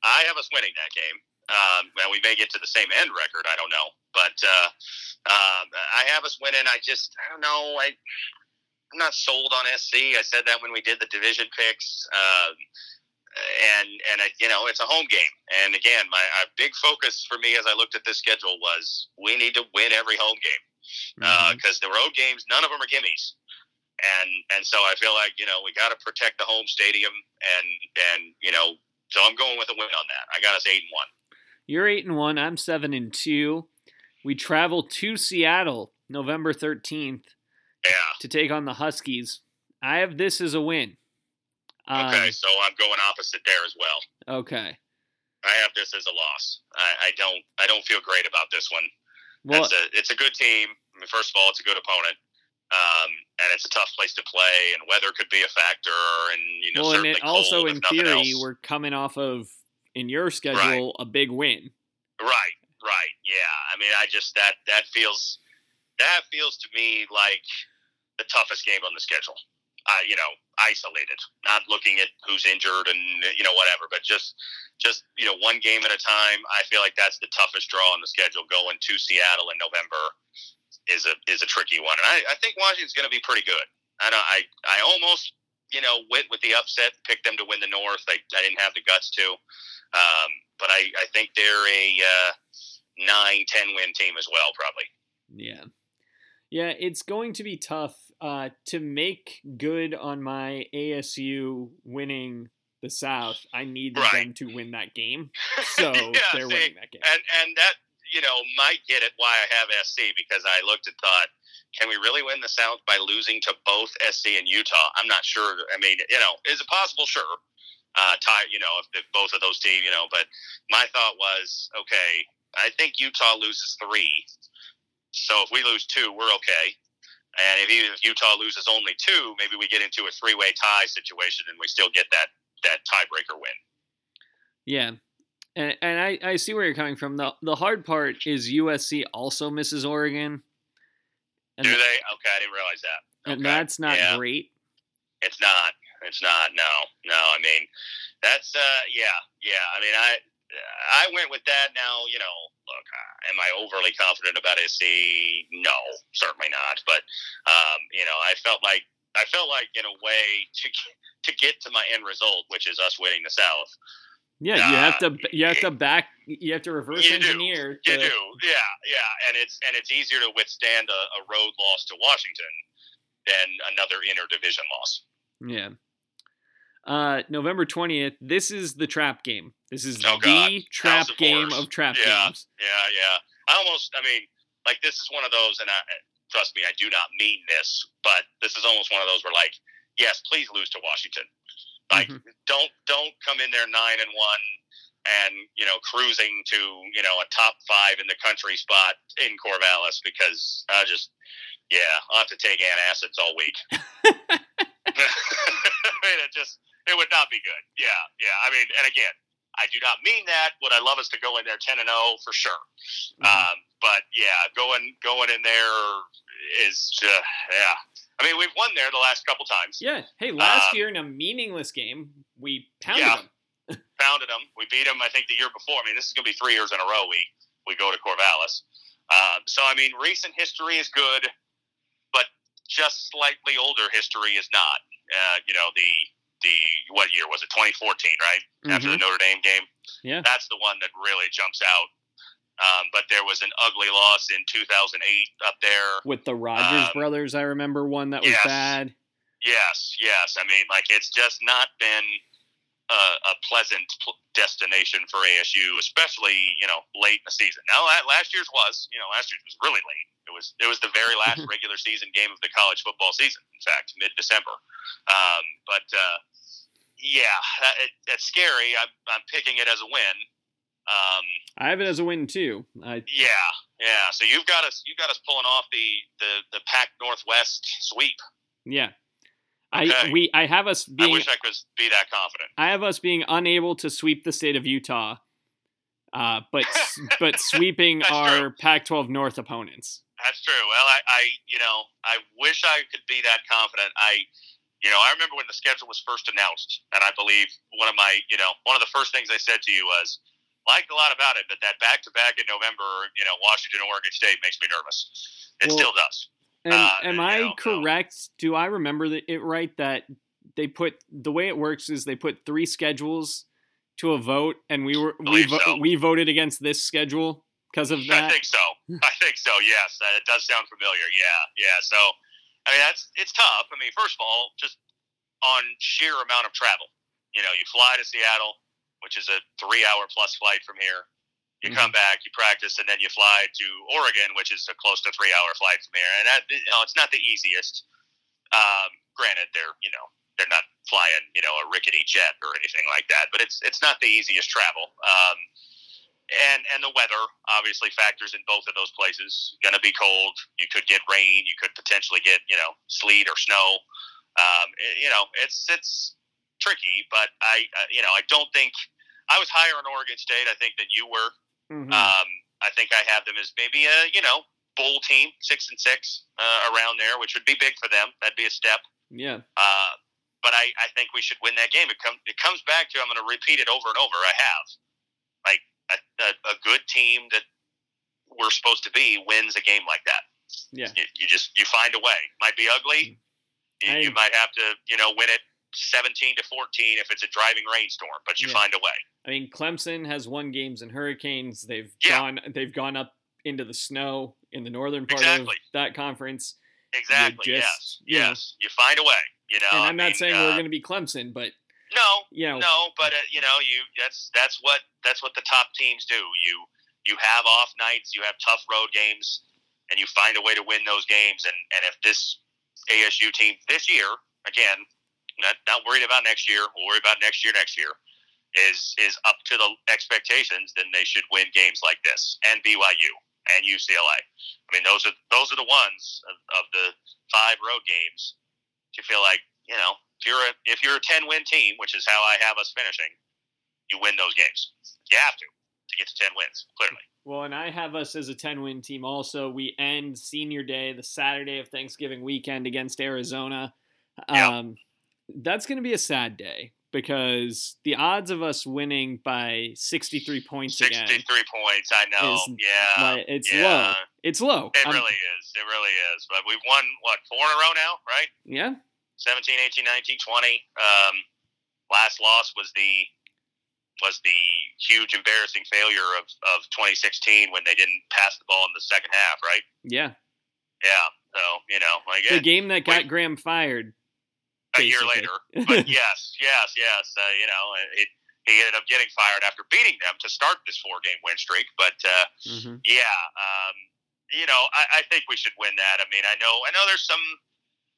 I have us winning that game. Um, and we may get to the same end record. I don't know, but uh, uh, I have us winning. I just I don't know. I I'm not sold on SC. I said that when we did the division picks. Um, and and I, you know it's a home game. And again, my big focus for me as I looked at this schedule was we need to win every home game because mm-hmm. uh, the road games, none of them are gimmies. And and so I feel like you know we got to protect the home stadium and and you know so I'm going with a win on that. I got us eight and one. You're eight and one. I'm seven and two. We travel to Seattle November thirteenth. Yeah. To take on the Huskies. I have this as a win. Um, okay, so I'm going opposite there as well. Okay. I have this as a loss. I, I don't. I don't feel great about this one. Well, a, it's a good team. I mean, first of all, it's a good opponent, Um, and it's a tough place to play, and weather could be a factor. And you know, well, and it also, in theory, we're coming off of in your schedule right. a big win. Right, right, yeah. I mean, I just that that feels that feels to me like the toughest game on the schedule. Uh, you know, isolated, not looking at who's injured and you know whatever, but just just you know one game at a time. I feel like that's the toughest draw on the schedule. Going to Seattle in November is a is a tricky one, and I, I think Washington's going to be pretty good. I know I I almost you know went with the upset, picked them to win the North. I, I didn't have the guts to, um, but I I think they're a uh, nine ten win team as well, probably. Yeah, yeah, it's going to be tough uh, to make good on my ASU winning the South. I need right. them to win that game, so yeah, they're see, winning that game. And and that you know, might get it why I have SC because I looked and thought, can we really win the South by losing to both SC and Utah? I'm not sure. I mean, you know, is it possible? Sure. Uh, tie, you know, if, if both of those teams, you know, but my thought was, okay, I think Utah loses three. So if we lose two, we're okay. And if even if Utah loses only two, maybe we get into a three-way tie situation and we still get that that tiebreaker win. Yeah, and, and I, I see where you're coming from. The the hard part is USC also misses Oregon. And Do they? Okay, I didn't realize that. Okay. And that's not yeah. great. It's not. It's not. No, no. I mean, that's uh, yeah, yeah. I mean, I I went with that. Now, you know, look, uh, am I overly confident about SC? No, certainly not. But um, you know, I felt like I felt like in a way to to get to my end result, which is us winning the South. Yeah, you have to you have to back you have to reverse engineer. Do. To... You do, yeah, yeah, and it's and it's easier to withstand a, a road loss to Washington than another interdivision loss. Yeah. Uh, November twentieth. This is the trap game. This is oh, the trap of game of trap yeah, games. Yeah, yeah. I almost. I mean, like this is one of those, and I trust me, I do not mean this, but this is almost one of those where, like, yes, please lose to Washington. Like, mm-hmm. don't don't come in there nine and one and you know cruising to you know a top five in the country spot in Corvallis because I just yeah I'll have to take antacids all week. I mean, it just it would not be good. Yeah, yeah. I mean, and again, I do not mean that. Would I love us to go in there ten and zero oh? for sure? Mm-hmm. Um, but yeah, going going in there is uh, yeah. I mean, we've won there the last couple times. Yeah. Hey, last um, year in a meaningless game, we pounded yeah, them. pounded them. We beat them. I think the year before. I mean, this is going to be three years in a row. We we go to Corvallis. Um, so I mean, recent history is good, but just slightly older history is not. Uh, you know, the the what year was it? 2014, right? Mm-hmm. After the Notre Dame game. Yeah. That's the one that really jumps out um, but there was an ugly loss in 2008 up there with the Rodgers um, brothers. I remember one that was yes, bad. Yes, yes. I mean, like it's just not been a, a pleasant pl- destination for ASU, especially you know late in the season. Now, last year's was you know last year's was really late. It was it was the very last regular season game of the college football season. In fact, mid December. Um, but uh, yeah, that, it, that's scary. I'm, I'm picking it as a win. Um, I have it as a win too. I, yeah, yeah. So you've got us, You've got us pulling off the the the Pac Northwest sweep. Yeah. Okay. I we I have us being. I wish I could be that confident. I have us being unable to sweep the state of Utah, uh, but but sweeping our Pac-12 North opponents. That's true. Well, I, I you know I wish I could be that confident. I you know I remember when the schedule was first announced, and I believe one of my you know one of the first things I said to you was liked a lot about it, but that back to back in November, you know, Washington, Oregon State makes me nervous. It well, still does. And uh, am I correct? No. Do I remember it right that they put the way it works is they put three schedules to a vote, and we were we vo- so. we voted against this schedule because of that. I think so. I think so. Yes, it does sound familiar. Yeah, yeah. So, I mean, that's it's tough. I mean, first of all, just on sheer amount of travel. You know, you fly to Seattle, which is a three hour plus flight from here. You mm-hmm. come back, you practice, and then you fly to Oregon, which is a close to three hour flight from here. And that, you know, it's not the easiest. Um, granted, they're you know they're not flying you know a rickety jet or anything like that, but it's it's not the easiest travel. Um, and and the weather obviously factors in both of those places. Going to be cold. You could get rain. You could potentially get you know sleet or snow. Um, it- you know, it's it's tricky, but I uh, you know I don't think I was higher on Oregon State. I think than you were. Mhm. Um, I think I have them as maybe a you know bowl team, six and six uh, around there, which would be big for them. That'd be a step. yeah. Uh, but I, I think we should win that game. It comes it comes back to I'm going to repeat it over and over. I have like a, a, a good team that we're supposed to be wins a game like that. Yeah. You, you just you find a way. Might be ugly. You, I- you might have to you know win it 17 to 14 if it's a driving rainstorm, but you Yeah. find a way. I mean, Clemson has won games in hurricanes. They've Yeah. gone. They've gone up into the snow in the northern part Exactly. of that conference. Exactly. just, yes. you know. yes. You find a way. You know. and I I'm not mean, saying uh, we're going to be Clemson, but No, you know, No, but uh, you know, you that's that's what that's what the top teams do. You you have off nights, you have tough road games, and you find a way to win those games. And and if this ASU team this year, again, not not worried about next year, we'll worry about next year, next year, is is up to the expectations, then they should win games like this and BYU and UCLA. I mean, those are those are the ones of, of the five road games. You feel like you know if you're a if you're a ten win team, which is how I have us finishing, you win those games. You have to to get to ten wins. Clearly, Well, and I have us as a 10 win team also. We end senior day, the Saturday of Thanksgiving weekend against Arizona. Yeah. Um, that's going to be a sad day because the odds of us winning by 63 points sixty again, three points. I know. is yeah, like, it's yeah. low. It's low. It I'm- really is. It really is. But we've won what four in a row now, right? yeah. 17, 18, 19, 20. Um, last loss was the was the huge embarrassing failure of, of 2016 when they didn't pass the ball in the second half, right? Yeah. Yeah. So you know, like The it, game that got Wait. Graham fired. A year later. But yes, yes, yes. Uh, you know, it, he ended up getting fired after beating them to start this four game win streak. But uh, Mhm. yeah, um, you know, I, I think we should win that. I mean, I know, I know, there's some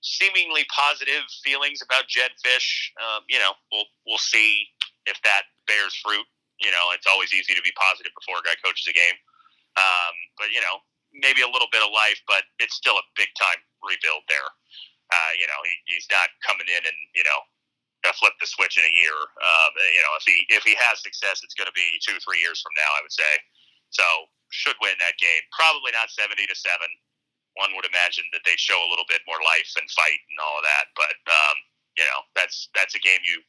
seemingly positive feelings about Jed Fisch. Um, you know, we'll we'll see if that bears fruit. You know, it's always easy to be positive before a guy coaches a game. Um, but you know, maybe a little bit of life, but it's still a big time rebuild there. Uh, you know, he, he's not coming in and you know gonna flip the switch in a year. Um, you know, if he if he has success, it's going to be two three years from now, I would say. So should win that game. Probably not seventy to seven. One would imagine that they show a little bit more life and fight and all of that. But um, you know, that's that's a game you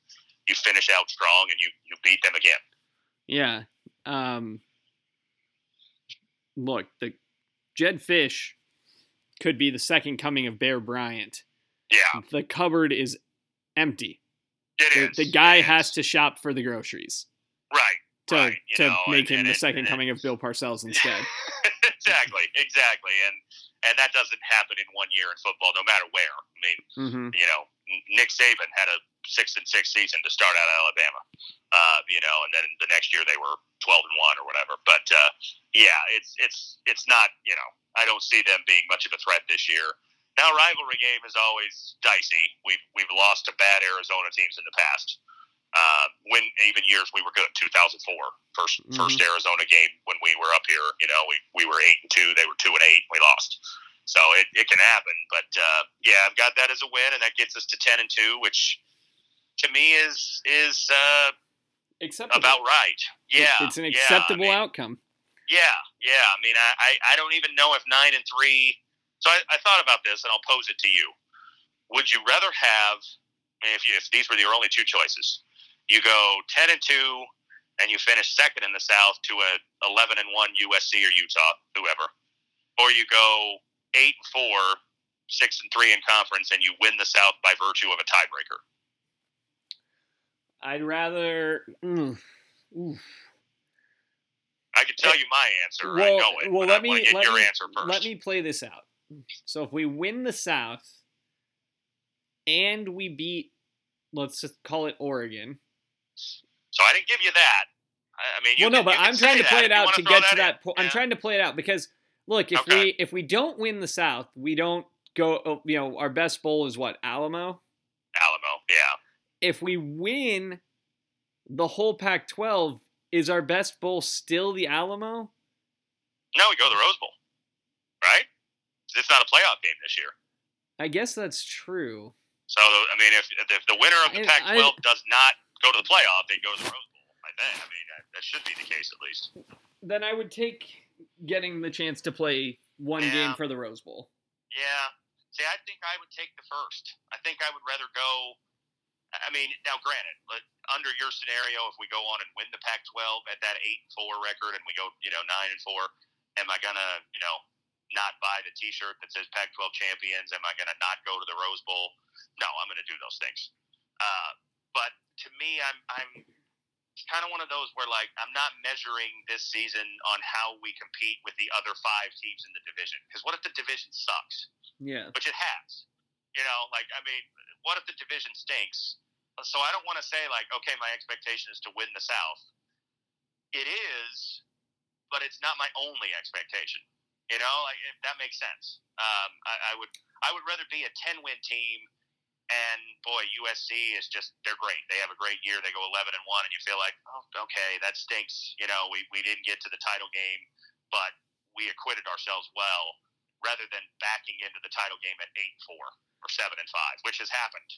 you finish out strong and you you beat them again. Yeah. Um, look, the Jed Fisch could be the second coming of Bear Bryant. Yeah, The cupboard is empty. it The, is. the guy It has is. to shop for the groceries right. to, Right, to know, make and- him and the it- second coming of Bill Parcells instead. exactly, exactly, and and that doesn't happen in one year in football, no matter where. I mean, hmm you know, Nick Saban had a six and six season to start out of Alabama. Uh, you know, and then the next year they were twelve and one or whatever. But uh, yeah, it's it's it's not. You know, I don't see them being much of a threat this year. Now, rivalry game is always dicey. We've we've lost to bad Arizona teams in the past. Uh, when even years we were good, 2004, 1st Mhm. first Arizona game when we were up here. You know, we we were eight and two, they were two and eight, we lost. So it, it can happen, but uh, yeah, I've got that as a win, and that gets us to ten and two, which to me is is uh, Acceptable. about right. Yeah, It's an yeah, I acceptable mean, outcome. Yeah, yeah. I mean, I, I, I don't even know if nine and three. So I, I thought about this, and I'll pose it to you. Would you rather have, if you, if these were your only two choices, you go ten and two, and you finish second in the South to a eleven and one USC or Utah, whoever, or you go eight and four, six and three in conference, and you win the South by virtue of a tiebreaker? I'd rather. Mm. I can tell you my answer. I Well, know it. well, let I me want to get let your me, answer first. let me play this out. So if we win the South and we beat, let's just call it Oregon. So I didn't give you that. I mean, you well, no, but I'm trying to play it out wanna get to that point. I'm trying to play it out because look, if Okay. we if we don't win the South, we don't go. oh, You know, our best bowl is what Alamo. Alamo. Yeah, If we win the whole Pac-12, is our best bowl still the Alamo? No, we go to the Rose Bowl, right? It's not a playoff game this year. I guess that's true. So I mean, if if the winner of the Pac-12 I- does not go to the playoff, they go to the Rose Bowl. I think. I mean, that, that should be the case at least. Then I would take getting the chance to play one Yeah. game for the Rose Bowl. Yeah. See, I think I would take the first. I think I would rather go. I mean, now granted, but under your scenario, if we go on and win the Pac-12 at that eight and four record, and we go, you know, nine and four, am I gonna, you know, not buy the T-shirt that says Pac-12 champions? Am I gonna not go to the Rose Bowl? No, I'm gonna do those things. Uh, but to me, I'm I'm kind of one of those where like I'm not measuring this season on how we compete with the other five teams in the division. Because what if the division sucks? Yeah. which it has. You know, like I mean, what if the division stinks? So I don't want to say like, okay, my expectation is to win the South. It is, but it's not my only expectation. You know, like if that makes sense. Um, I, I would, I would rather be a ten win team. And boy, USC is just, they're great. They have a great year. They go 11 and 1, and you feel like, oh, okay, that stinks. You know, we, we didn't get to the title game, but we acquitted ourselves well rather than backing into the title game at 8 and 4 or 7 and 5, which has happened.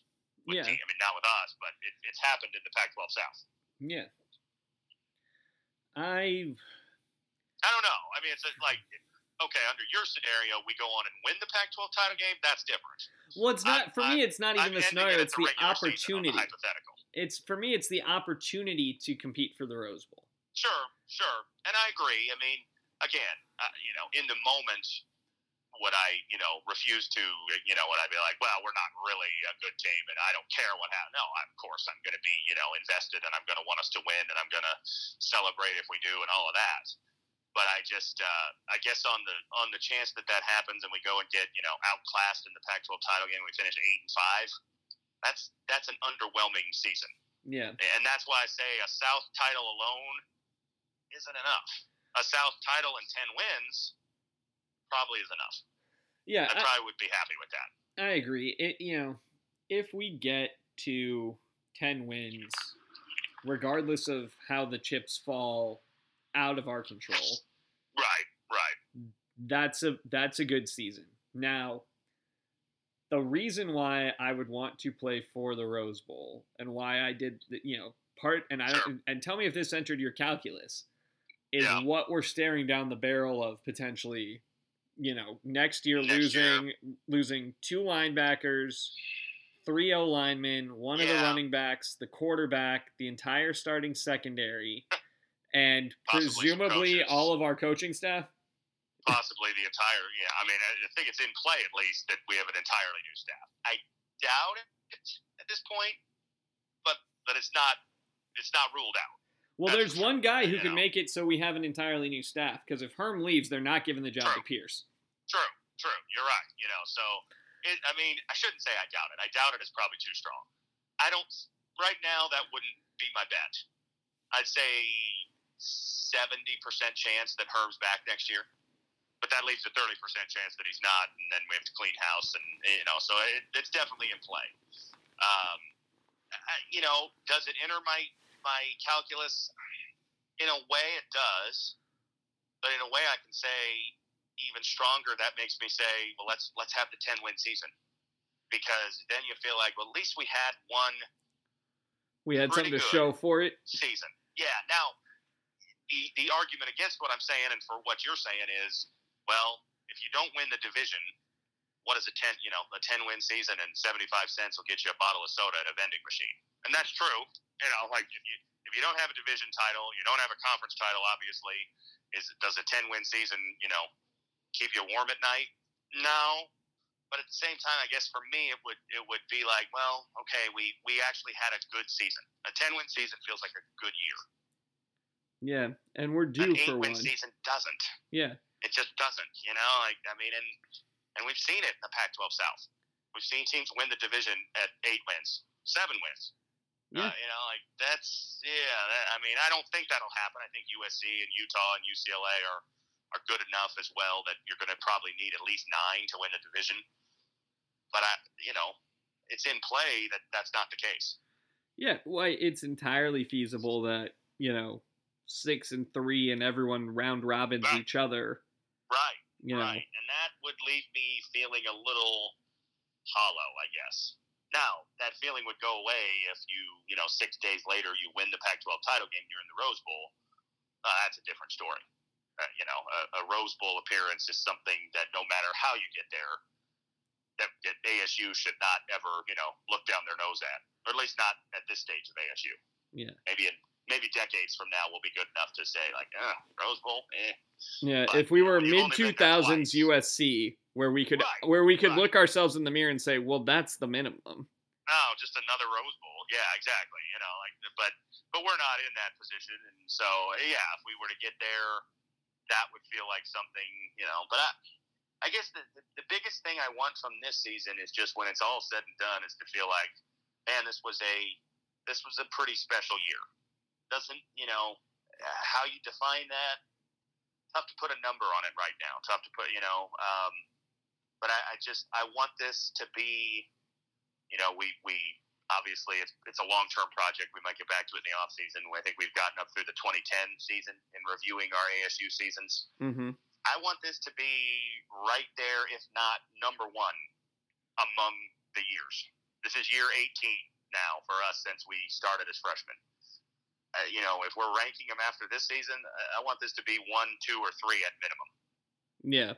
With Yeah. team, I mean, not with us, but it, it's happened in the Pac 12 South. Yeah. I I don't know. I mean, it's like, okay, under your scenario, we go on and win the Pac 12 title game. That's different. well, it's I'm- not for me. It's not I'm even the ending scenario. It's the regular season on the opportunity. hypothetical. It's for me. It's the opportunity to compete for the Rose Bowl. Sure, sure, and I agree. I mean, again, uh, you know, in the moment, would I, you know, refuse to, you know, would I be like, well, we're not really a good team, and I don't care what happens? No, of course, I'm going to be, you know, invested, and I'm going to want us to win, and I'm going to celebrate if we do, and all of that. But I just, uh, I guess on the on the chance that that happens, and we go and get, you know, outclassed in the Pac-12 title game, we finish eight and five. That's that's an underwhelming season. Yeah. And that's why I say a South title alone isn't enough. A South title and 10 wins probably is enough. Yeah. I I, probably would be happy with that. I agree. It you know, if we get to ten wins, regardless of how the chips fall out of our control, Right, right. that's a that's a good season. Now, the reason why I would want to play for the Rose Bowl and why I did, the, you know, part and I Sure. and tell me if this entered your calculus is Yeah. what we're staring down the barrel of potentially, you know, next year Next year. losing losing two linebackers, three O linemen, one of the running backs, the quarterback, the entire starting secondary, and Possibly presumably all of our coaching staff. Possibly the entire, yeah. I mean, I think it's in play at least that we have an entirely new staff. I doubt it at this point, but but it's not it's not ruled out. Well, That's there's one guy who can make it so we have an entirely new staff. Because if Herm leaves, they're not giving the job to Pierce. True, true. You're right. You know, so it, I mean, I shouldn't say I doubt it. I doubt it is probably too strong. I don't right now. That wouldn't be my bet. I'd say seventy percent chance that Herm's back next year, but that leaves a thirty percent chance that he's not, and then we have to clean house, and you know, so it, it's definitely in play. Um, I, you know, does it enter my my calculus? In a way, it does, but in a way, I can say even stronger, that makes me say, well, let's let's have the ten win season because then you feel like, well, at least we had one We had something to show for it. season. Yeah. Now, the the argument against what I'm saying and for what you're saying is, well, if you don't win the division, what is a ten? You know, a ten win season and seventy five cents will get you a bottle of soda at a vending machine, and that's true. You know, like if you if you don't have a division title, you don't have a conference title, obviously. Is does a ten win season, you know, keep you warm at night? No. But at the same time, I guess for me, it would it would be like, well, okay, we we actually had a good season. A ten win season feels like a good year. Yeah, and we're due An for one. season doesn't. Yeah, It just doesn't. You know, like I mean, and and we've seen it in the Pac-12 South. We've seen teams win the division at eight wins, seven wins. Yeah. Uh, you know, like that's yeah. That, I mean, I don't think that'll happen. I think USC and Utah and UCLA are are good enough as well that you're going to probably need at least nine to win the division. But I, you know, it's in play that that's not the case. yeah. well, it's entirely feasible that you know six and three and everyone round robins Right. each other. Right. You know, Right. And that would leave me feeling a little hollow, I guess. Now, that feeling would go away if you, you know, six days later you win the Pac 12 title game you're in the Rose Bowl. Uh, that's a different story. Uh, you know, a, a Rose Bowl appearance is something that no matter how you get there, that, that ASU should not ever, you know, look down their nose at, or at least not at this stage of ASU. Yeah. Maybe in maybe decades from now, we'll be good enough to say like, uh, Rose Bowl, eh. Yeah, But, if we were mid two thousands. USC, where we could Right, where we could right. look ourselves in the mirror and say, well, that's the minimum. Oh, just another Rose Bowl. Yeah, exactly. You know, like, but but we're not in that position, and so yeah, if we were to get there, that would feel like something. You know, but I, I guess the, the the biggest thing I want from this season is just when it's all said and done, is to feel like, man, this was a this was a pretty special year. Doesn't you know how you define that? Tough to put a number on it right now. Tough to put, you know. Um, but I, I just I want this to be you know, we, we obviously it's, it's a long term project. We might get back to it in the off season. I think we've gotten up through the 2010 season in reviewing our ASU seasons. Mm-hmm. I want this to be right there, if not number one, among the years. This is year 18 now for us since we started as freshmen. Uh, you know, if we're ranking them after this season, uh, I want this to be one, two, or three at minimum. Yeah,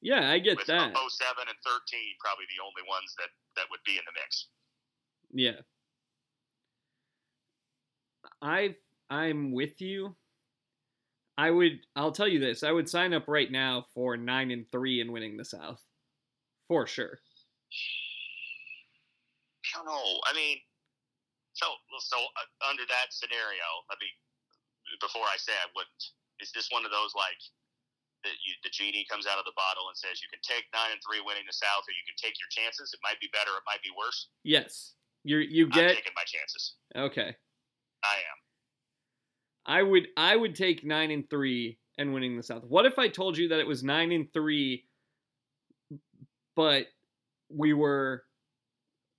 yeah, I get With that. 07 and 13 probably the only ones that, that would be in the mix. Yeah. I I'm with you. I would I'll tell you this. I would sign up right now for 9 and 3 and winning the South. For sure. I don't know. I mean, so so uh, under that scenario, let me before I say I wouldn't. Is this one of those like that you the genie comes out of the bottle and says you can take nine and three winning the South, or you can take your chances. It might be better. It might be worse. Yes. You you I'm get taking my chances. Okay. I am. I would I would take 9 and 3 and winning the South. What if I told you that it was 9 and 3 but we were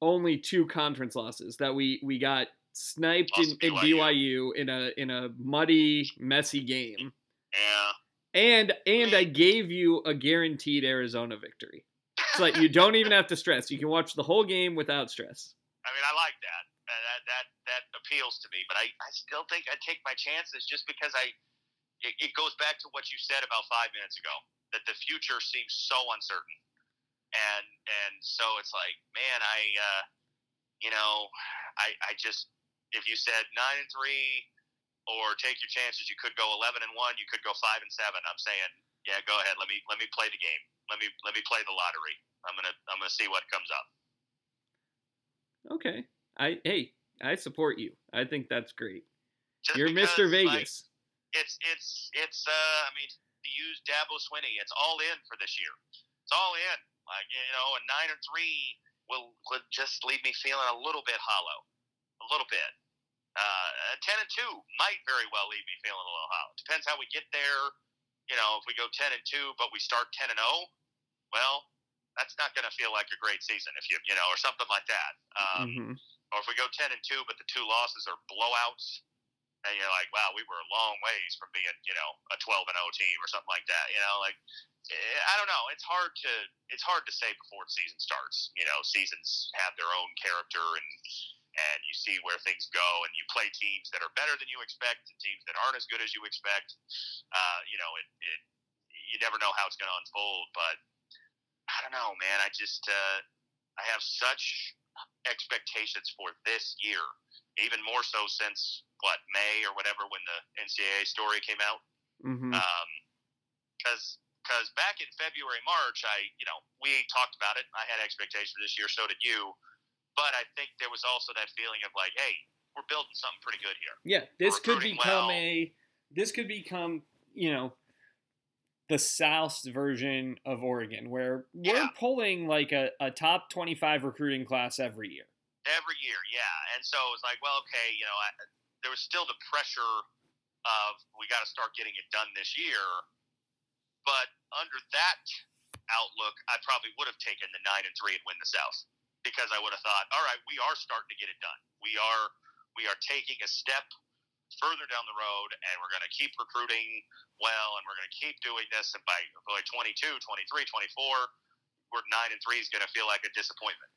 only two conference losses that we we got sniped in, in BYU. In a in a muddy messy game. Yeah. And and I gave you a guaranteed Arizona victory. So that you don't even have to stress. You can watch the whole game without stress. I mean, I like that. Uh, That that that appeals to me, but I, I still think I take my chances just because I. It, it goes back to what you said about five minutes ago that the future seems so uncertain, and and so it's like, man, I, uh, you know, I I just if you said nine and three or take your chances, you could go eleven and one, you could go five and seven. I'm saying, yeah, go ahead. Let me let me play the game. Let me let me play the lottery. I'm gonna I'm gonna see what comes up. Okay. I hey, I support you. I think that's great. Just You're because, Mr. like, Vegas. it's it's it's uh I mean to use Dabo Swinney, it's all in for this year. It's all in. Like you know, a nine or three will would just leave me feeling a little bit hollow, a little bit. Uh, a ten and two might very well leave me feeling a little hollow. Depends how we get there. You know, if we go ten and two, but we start ten and zero, well, that's not going to feel like a great season if you you know, or something like that. Um, hmm or if we go 10 and 2 but the two losses are blowouts and you're like wow we were a long ways from being you know a 12 and 0 team or something like that you know like i don't know. It's hard to it's hard to say before the season starts. You know seasons have their own character and and you see where things go and you play teams that are better than you expect and teams that aren't as good as you expect. Uh, you know it, it you never know how it's going to unfold but i don't know man. I just uh, i have such expectations for this year, even more so since what May or whatever when the NCAA story came out. Because because back in February March, I you know we talked about it. I had expectations for this year, so did you. But I think there was also that feeling of like, hey, we're building something pretty good here. Yeah, this could become well. a this could become, you know, the South's version of Oregon, where we're Yeah. pulling like a, a top twenty five recruiting class every year. Every year, yeah. And so it was like, well, okay, you know, I, there was still the pressure of we got to start getting it done this year. But under that outlook, I probably would have taken the nine and three and win the South because I would have thought, all right, we are starting to get it done. We are we are taking a step further down the road, and we're going to keep recruiting well, and we're going to keep doing this. And by, by 22, 23, 24, we're nine and three is going to feel like a disappointment.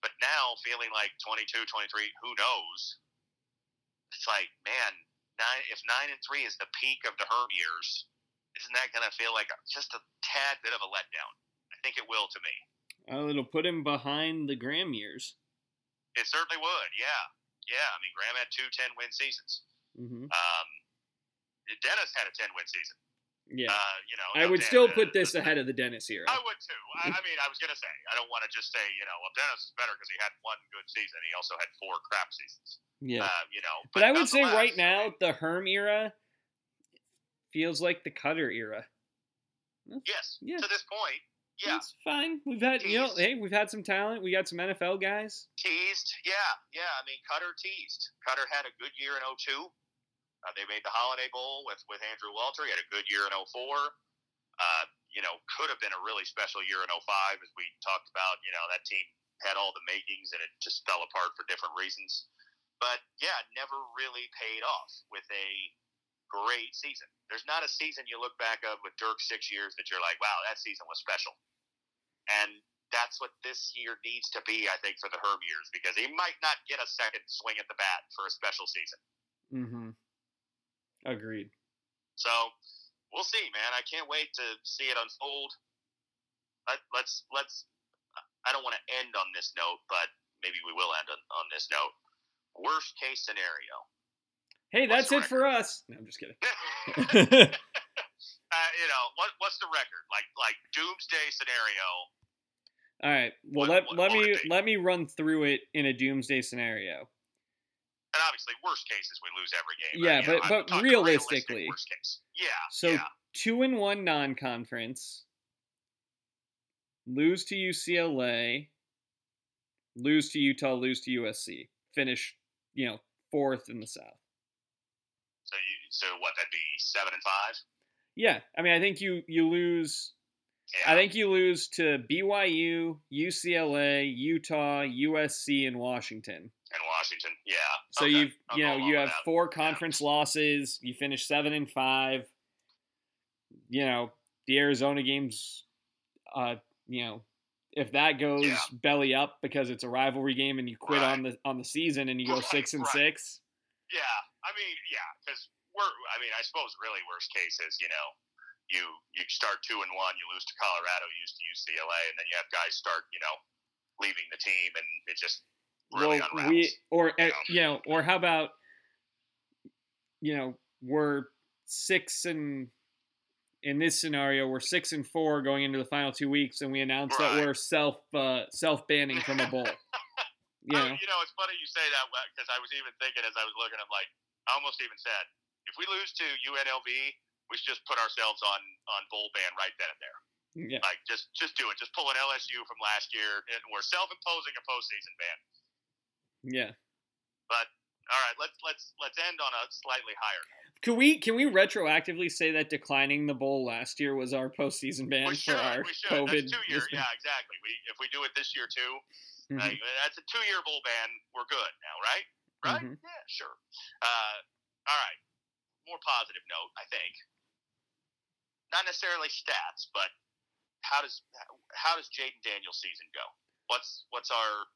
But now, feeling like 22, 23, who knows? It's like, man, nine. If nine and three is the peak of the Herm years, isn't that going to feel like just a tad bit of a letdown? I think it will to me. Well, it'll put him behind the Graham years. It certainly would. Yeah, yeah. I mean, Graham had two 10 win seasons. Mm-hmm. Um, Dennis had a 10 win season. Yeah. Uh, you know, I now would Dan- still uh, put this ahead of the Dennis era. I would too. I, I mean, I was gonna say I don't want to just say you know, well, Dennis is better because he had one good season. He also had four crap seasons. Yeah. Uh, you know, but I would say right now, the Herm era feels like the Koetter era. yes, Yeah. to this point, yeah, It's fine. We've had, you know, hey, we've had some talent. We got some NFL guys. teased. Yeah, yeah. I mean, Koetter teased. Koetter had a good year in 02. Uh, they made the Holiday Bowl with with Andrew Walter. He had a good year in 04. Uh, you know, could have been a really special year in 05, as we talked about. You know, that team had all the makings, and it just fell apart for different reasons. But yeah, it never really paid off with a great season. There's not a season you look back of with Dirk six years that you're like, wow, that season was special. And that's what this year needs to be, I think, for the Herm years, because he might not get a second swing at the bat for a special season. Mm-hmm. Agreed. So we'll see, man. I can't wait to see it unfold. Let, let's let's. I don't want to end on this note, but maybe we will end on, on this note. Worst case scenario. Hey, that's it for us. No, I'm just kidding. uh, you know what? What's the record? Like like doomsday scenario. All right. Well, What- let what- let me let me run through it in a doomsday scenario. And obviously, worst case is we lose every game. Yeah, but- I'm but realistically. realistic worst case. Yeah. So yeah. two and one non-conference. Lose to UCLA. Lose to Utah. Lose to USC. Finish, you know, fourth in the South. So you so what? That'd be seven and five. Yeah, I mean, I think you you lose. Yeah. I think you lose to BYU, UCLA, Utah, USC, and Washington. And Washington. Yeah. So Okay. you've I'll you know you have that. four conference losses. You finish seven and five. You know the Arizona games. Uh, you know if that goes Yeah. belly up because it's a rivalry game and you quit Right. on the on the season and you go Right, six and right. six. Yeah, I mean, yeah, because we're. I mean, I suppose really worst case is you know, you you start two and one, you lose to Colorado, you lose to UCLA, and then you have guys start you know leaving the team, and it just really well, unravels. we or you uh, know? you know or how about you know we're six and in this scenario we're six and four going into the final two weeks and we announce that we're self uh, self banning from a bowl. You I- know, you know, it's funny you say that because I was even thinking as I was looking, I'm like, I almost even said, if we lose to UNLV, we should just put ourselves on on bowl ban right then and there. yeah, Like, just just do it. Just pull an LSU from last year, and we're self-imposing a postseason ban. yeah. But all right, let's let's let's end on a slightly higher. Can we can we retroactively say that declining the bowl last year was our postseason ban should. for our We should. COVID? That's two this- Yeah, exactly. We if we do it this year too, Mhm, like, that's a two-year bowl ban. We're good now, right? Right? mhm. Yeah, sure. Uh, all right. More positive note, I think. Not necessarily stats, but how does how does Jayden Daniels' season go? What's what's our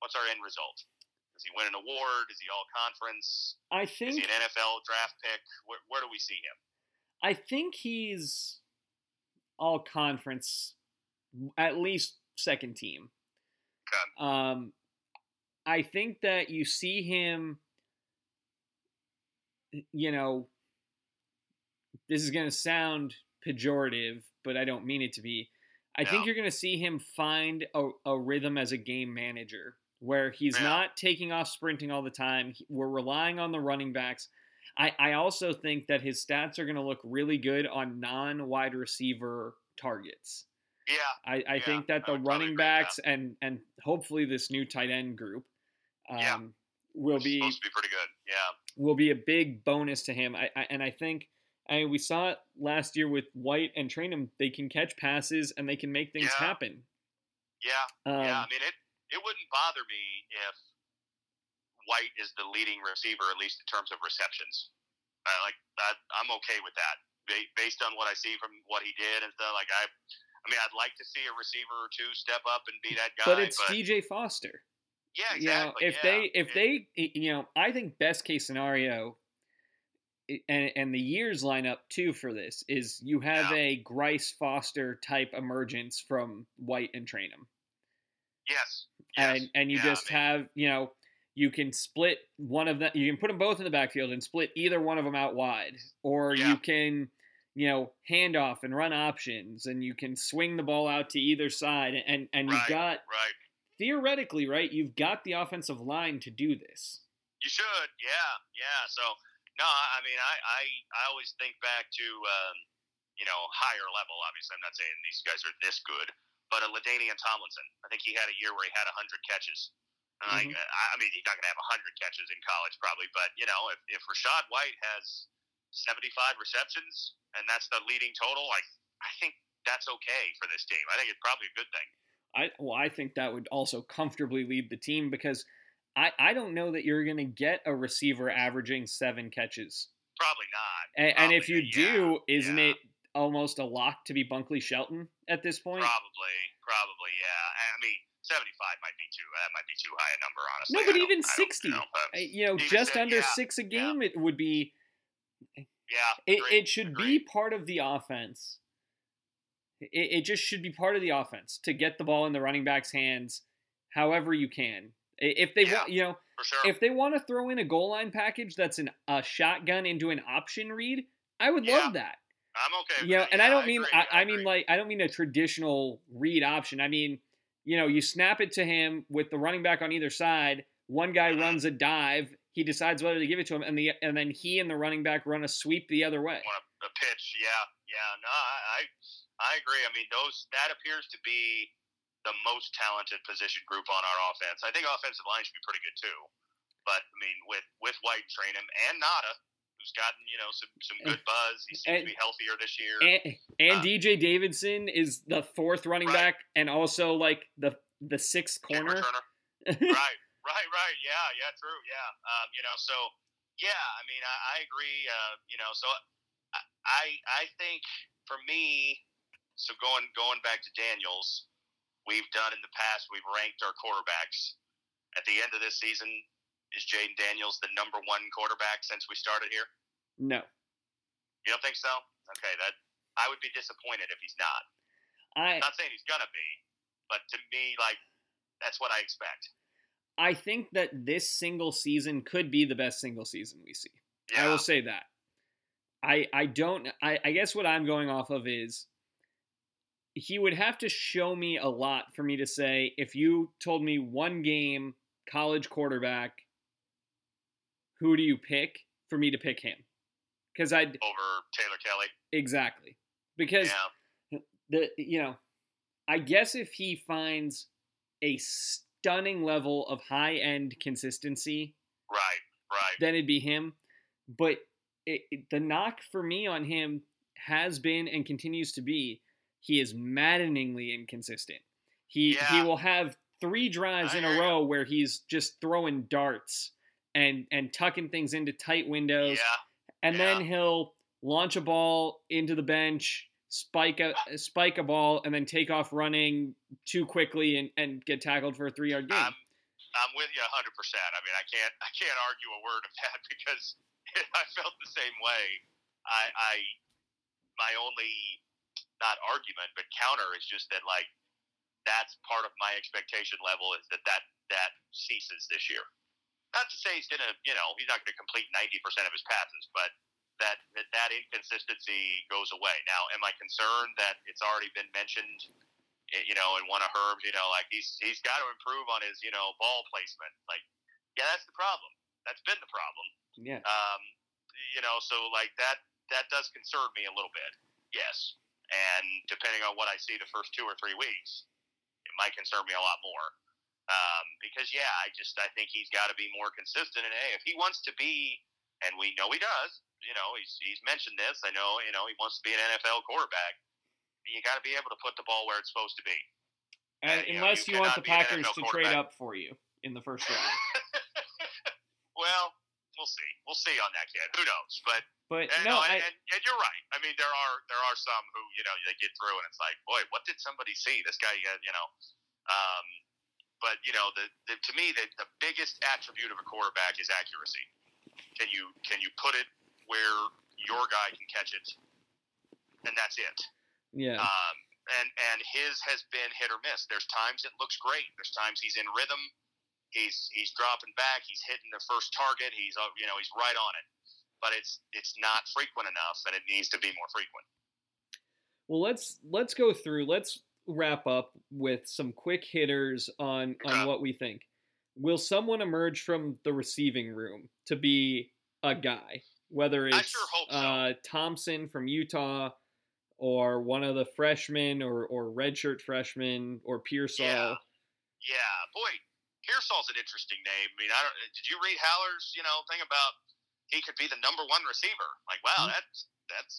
what's our end result? Does he win an award? Is he all conference? I Is think he an NFL draft pick? Where, where do we see him? I think he's all conference, at least second team. Okay. Um, I think that you see him. You know, this is going to sound pejorative, but I don't mean it to be. I think you're going to see him find a, a rhythm as a game manager where he's Yeah. not taking off sprinting all the time. We're relying on the running backs. I, I also think that his stats are going to look really good on non wide receiver targets. Yeah. I, I Yeah, think that the running backs and and hopefully this new tight end group um, Yeah. will be supposed to be pretty good. Yeah. will be a big bonus to him. I, I and I think I mean, we saw it last year with White and Trayanum. They can catch passes and they can make things Yeah. happen. Yeah. Um, yeah. I mean, it it wouldn't bother me if White is the leading receiver, at least in terms of receptions. Uh, like that, I'm okay with that based on what I see from what he did and stuff. Like I, I mean, I'd like to see a receiver or two step up and be that guy. But it's but, DJ Foster. Yeah, exactly. You know, if yeah. they, if they, you know, I think best case scenario, and and the years line up too for this is you have yeah. a Grice Foster type emergence from White and Trayanum. Yes. yes. And and you yeah, just I mean, have you know you can split one of them. You can put them both in the backfield and split either one of them out wide, or yeah. you can you know, handoff and run options, and you can swing the ball out to either side, and and you've got right. Theoretically, right, you've got the offensive line to do this. You should, yeah, yeah. So no, I mean, I I, I always think back to um, you know higher level. Obviously, I'm not saying these guys are this good, but a LaDainian Tomlinson. I think he had a year where he had hundred catches. Mm-hmm. Like, I mean, he's not going to have hundred catches in college, probably, but you know, if if Rachaad White has 75 receptions, and that's the leading total, like I think that's okay for this team. I think it's probably a good thing. I well, I think that would also comfortably lead the team because I I don't know that you're going to get a receiver averaging seven catches. Probably not. And, probably, and if you yeah, do, isn't yeah. it almost a lock to be Bunkley Shelton at this point? Probably, probably, yeah. I mean, 75 might be too that might be too high a number honestly no but even 60 you know, you know just under yeah, six a game yeah. it would be yeah, it, it should be part of the offense. It, it just should be part of the offense to get the ball in the running back's hands, however you can. If they yeah, want, you know, sure. if they want to throw in a goal line package that's an, a shotgun into an option read, I would yeah. love that. I'm okay. Yeah, and I don't I mean I, I, I mean like I don't mean a traditional read option. I mean, you know, you snap it to him with the running back on either side. One guy mm-hmm. runs a dive, he decides whether to give it to him, and the and then he and the running back run a sweep the other way. A, a pitch, yeah, yeah. No, I I agree. I mean, those that appears to be the most talented position group on our offense. I think offensive line should be pretty good too. But I mean, with with White Trayanum and Ngata, who's gotten you know some some good buzz. He seems and, to be healthier this year. And, and uh, DJ Davidson is the fourth running right. back, and also like the the sixth corner. right. Right, right, yeah, yeah, true, yeah. Um, you know, so yeah, I mean, I, I agree. Uh, you know, so I I think for me, so going going back to Daniels, we've done in the past. We've ranked our quarterbacks. At the end of this season, is Jayden Daniels the number one quarterback since we started here? No. You don't think so? Okay, that I would be disappointed if he's not. I, am not saying he's gonna be, but to me, like that's what I expect. I think that this single season could be the best single season we see. Yeah. I will say that. I I don't I, I guess what I'm going off of is he would have to show me a lot for me to say if you told me one game college quarterback who do you pick for me to pick him because i'd over taylor kelly exactly because yeah. the you know i guess if he finds a stunning level of high end consistency, right, right, then it'd be him. But it, it, the knock for me on him has been and continues to be he is maddeningly inconsistent. He yeah. he will have three drives I in a row where he's just throwing darts and and tucking things into tight windows. Yeah. And yeah. then he'll launch a ball into the bench spike a spike a ball and then take off running too quickly and, and get tackled for a three yard gain. I'm, I'm with you 100. percent I mean, I can't I can't argue a word of that because I felt the same way. I, I my only not argument but counter is just that like that's part of my expectation level is that that that ceases this year. Not to say he's gonna you know he's not gonna complete 90 percent of his passes, but that, that that inconsistency goes away. Now, am I concerned that it's already been mentioned? Eh, you know, in one of Herm's, you know, like he's he's got to improve on his you know ball placement. Like, yeah, that's the problem. That's been the problem. Yeah. Um, you know, so like that that does concern me a little bit. Yes, and depending on what I see the first two or three weeks, it might concern me a lot more. Um, because yeah, I just I think he's got to be more consistent. And hey, if he wants to be, and we know he does, you know, he's he's mentioned this. I know, you know, he wants to be an NFL quarterback. You got to be able to put the ball where it's supposed to be. And, and you unless know, you, you want the Packers to trade up for you in the first round. well, we'll see. We'll see on that kid. Who knows? But But and, no, no, I, and, and, and you're right. I mean, there are there are some who you know they get through and it's like, boy, what did somebody see? This guy, you know. Um, but you know, the, the to me, the, the biggest attribute of a quarterback is accuracy. Can you can you put it where your guy can catch it, and that's it. yeah. Um, and and his has been hit or miss. There's times it looks great. There's times he's in rhythm. He's he's dropping back. He's hitting the first target. He's uh, you know he's right on it. But it's it's not frequent enough, and it needs to be more frequent. Well, let's let's go through. Let's wrap up with some quick hitters on on what we think. Will someone emerge from the receiving room to be a guy? Whether it's sure so. uh, Thompson from Utah, or one of the freshmen, or or redshirt freshmen, or Pearsall. Yeah. Yeah, boy, Pearsall's an interesting name. I mean, I don't. Did you read Haller's you know thing about he could be the number one receiver? Like, wow, Mhm. that's that's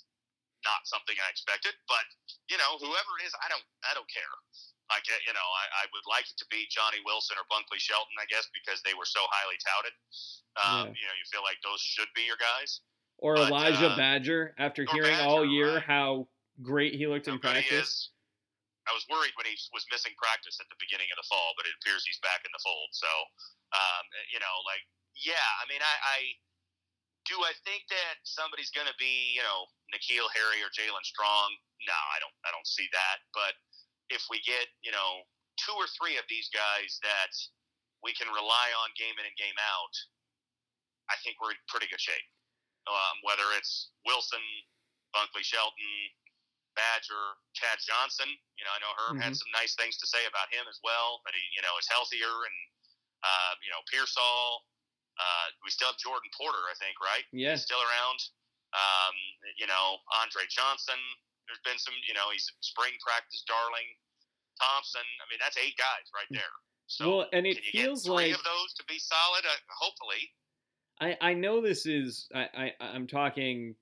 not something I expected. But you know, whoever it is, I don't I don't care. Like, uh, you know, I, I would like it to be Johnny Wilson or Bunkley Shelton, I guess, because they were so highly touted. Um, You know, you feel like those should be your guys. Or But, Elijah uh, Badger, after hearing all year right. how great he looked in practice. I was worried when he was missing practice at the beginning of the fall, but it appears he's back in the fold. So, um, you know, like, yeah, I mean, I, I do. I think that somebody's going to be, you know, N'Keal Harry or Jaelen Strong. No, I don't. I don't see that. But if we get, you know, two or three of these guys that we can rely on game in and game out, I think we're in pretty good shape. Um, whether it's Wilson, Bunkley Shelton, Badger, Chad Johnson. You know, I know Herm had some nice things to say about him as well. but he, you know, is healthier and uh, you know Pearsall. Uh, we still have Geordon Porter, I think, right? Yeah. He's still around. Um, you know, Andre Johnson. There's been some. You know, he's a spring practice darling. Thompson. I mean, that's eight guys right there. So well, and it feels like of those to be solid? Uh, hopefully. I, I know this is I, I I'm talking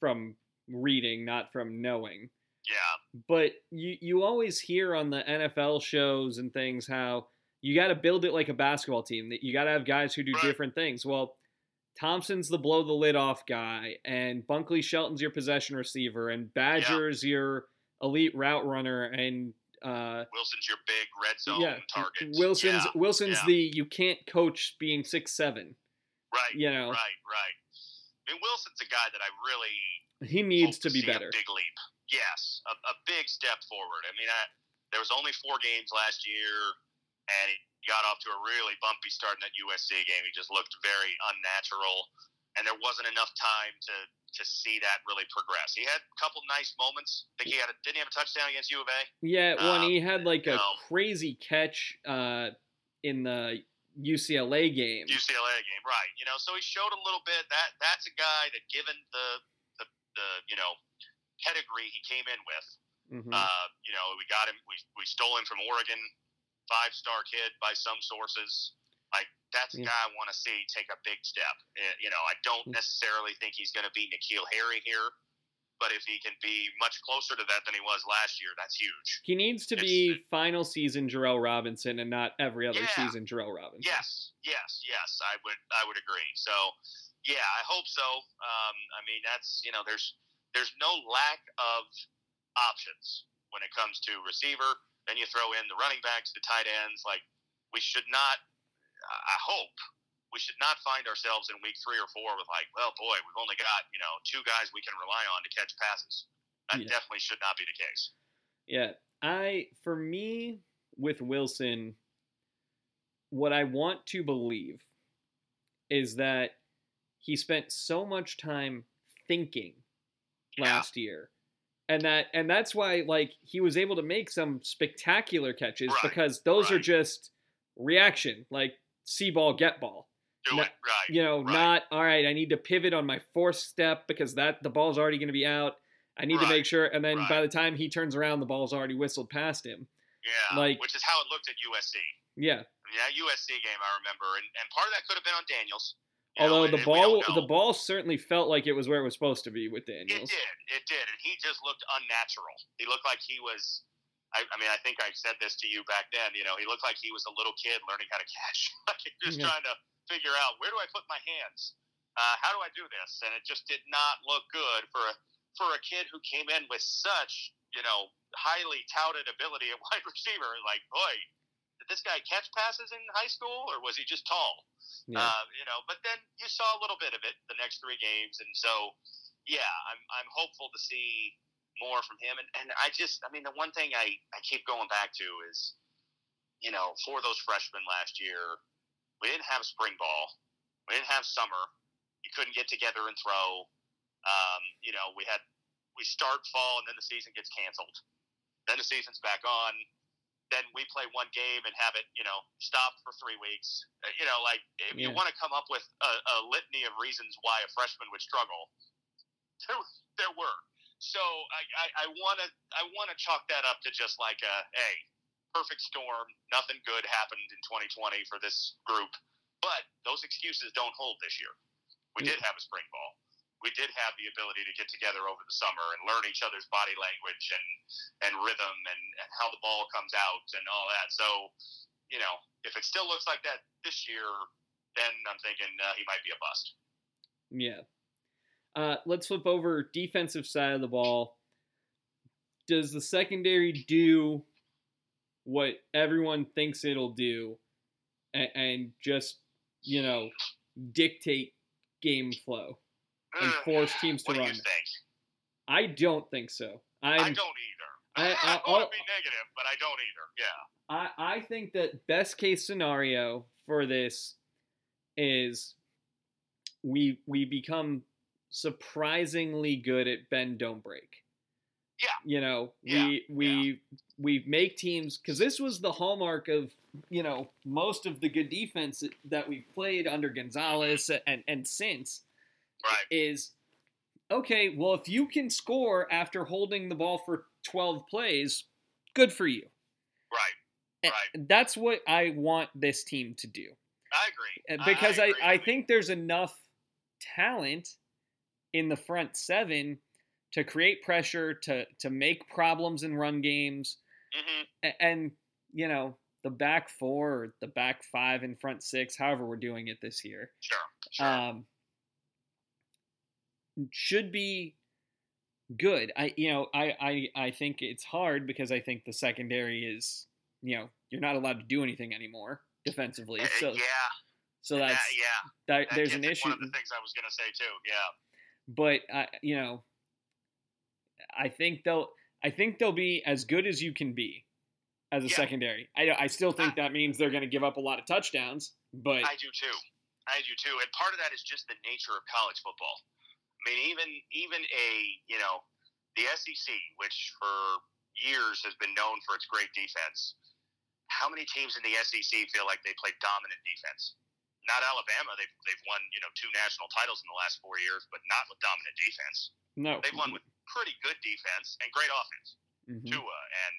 from reading, not from knowing. Yeah. But you you always hear on the NFL shows and things how you got to build it like a basketball team. That you got to have guys who do Right. different things. Well, Thompson's the blow the lid off guy, and Bunkley Shelton's your possession receiver, and Badger's your elite route runner, and uh, Wilson's your big red zone yeah, target. Wilson's Yeah. Wilson's yeah. the you can't coach being six seven. Right. You know, Right, right. I mean, Wilson's a guy that I really he needs to be better. A big leap. Yes, a, a big step forward. I mean, I, there was only four games last year, and he got off to a really bumpy start in that USC game. He just looked very unnatural, and there wasn't enough time to to see that really progress. He had a couple nice moments. I think he had a, didn't he have a touchdown against U of A? Yeah, when Um, he had like a crazy catch uh, in the UCLA game. UCLA game, right? You know, so he showed a little bit. That that's a guy that, given the the, you know pedigree he came in with, Mhm. uh, you know, we got him. We we stole him from Oregon, five star kid by some sources. Like that's a guy I want to see take a big step. Uh, You know, I don't Yeah. necessarily think he's going to be N'Keal Harry here, but if he can be much closer to that than he was last year, that's huge. he needs to it's- be final season Gerell Robinson and not every other Yeah. season Gerell Robinson. Yes, yes, yes. I would, I would agree. So, yeah, I hope so. Um, I mean, that's you know, there's there's no lack of options when it comes to receiver. Then you throw in the running backs, the tight ends. Like we should not. I hope we should not find ourselves in week three or four with like, well, boy, we've only got you know two guys we can rely on to catch passes. That Yeah. definitely should not be the case. Yeah, I for me with Wilson, what I want to believe is that he spent so much time thinking Yeah. last year. And that and that's why like he was able to make some spectacular catches Right, because those are just reaction, like see ball, get ball. Do No- it right. You know, Right. not all right, I need to pivot on my fourth step because that the ball's already gonna be out. I need to make sure and then by the time he turns around the ball's already whistled past him. Yeah, like- which is how it looked at USC. Yeah. I mean, that USC game I remember, and, and part of that could have been on Daniels. You Although the and we don't ball the ball certainly felt like it was where it was supposed to be with Daniels. It did, it did, and he just looked unnatural. He looked like he was I, I, mean, I think I said this to you back then. You know, he looked like he was a little kid learning how to catch, like just yeah. trying to figure out where do I put my hands, uh, how do I do this, and it just did not look good for a for a kid who came in with such you know highly touted ability at wide receiver. Like, boy, did this guy catch passes in high school, or was he just tall? Yeah. Uh, you know, but then you saw a little bit of it the next three games, and so yeah, I'm I'm hopeful to see more from him. And, and I just, I mean, the one thing I, I keep going back to is, you know, for those freshmen last year, we didn't have spring ball, we didn't have summer. You couldn't get together and throw. Um, you know, we had we start fall and then the season gets canceled. Then the season's back on. Then we play one game and have it, you know, stop for three weeks. Uh, you know, like if yeah. you want to come up with a, a litany of reasons why a freshman would struggle, there, there were. So I want to I, want to chalk that up to just like a hey, perfect storm. Nothing good happened in 2020 for this group, but those excuses don't hold this year. We did have a spring ball. We did have the ability to get together over the summer and learn each other's body language and and rhythm and, and how the ball comes out and all that. So, you know, if it still looks like that this year, then I'm thinking uh, he might be a bust. Yeah, uh, let's flip over defensive side of the ball. Does the secondary do what everyone thinks it'll do, and, and just you know dictate game flow and uh, force teams to what run? Do I don't think so. I'm, I do not either. I, I, I want to be negative, but I don't either. Yeah. I, I think that best case scenario for this is we we become surprisingly good at bend don't break. Yeah. You know, yeah. we we yeah. we make teams because this was the hallmark of you know most of the good defense that we've played under Gonzales and and since. Right. Is okay. Well, if you can score after holding the ball for twelve plays, good for you. Right. Right. And that's what I want this team to do. I agree. Because I, I, agree. I, I think there's enough talent in the front seven to create pressure, to to make problems in run games, mm-hmm. and, and you know the back four or the back five and front six, however we're doing it this year. Sure. sure. Um, should be good. I you know I, I I think it's hard because I think the secondary is you know you're not allowed to do anything anymore defensively. Uh, so yeah. So that's that, yeah. That, that there's an issue. One of the things I was gonna say too. Yeah. But uh, you know, I think they'll. I think they'll be as good as you can be as a yeah. secondary. I I still think that means they're going to give up a lot of touchdowns, but I do too. I do too. And part of that is just the nature of college football. I mean, even even a you know the SEC, which for years has been known for its great defense. How many teams in the SEC feel like they play dominant defense? not Alabama. They've they've won you know two national titles in the last four years, but not with dominant defense. No, they've won with pretty good defense and great offense. Mm-hmm. Tua and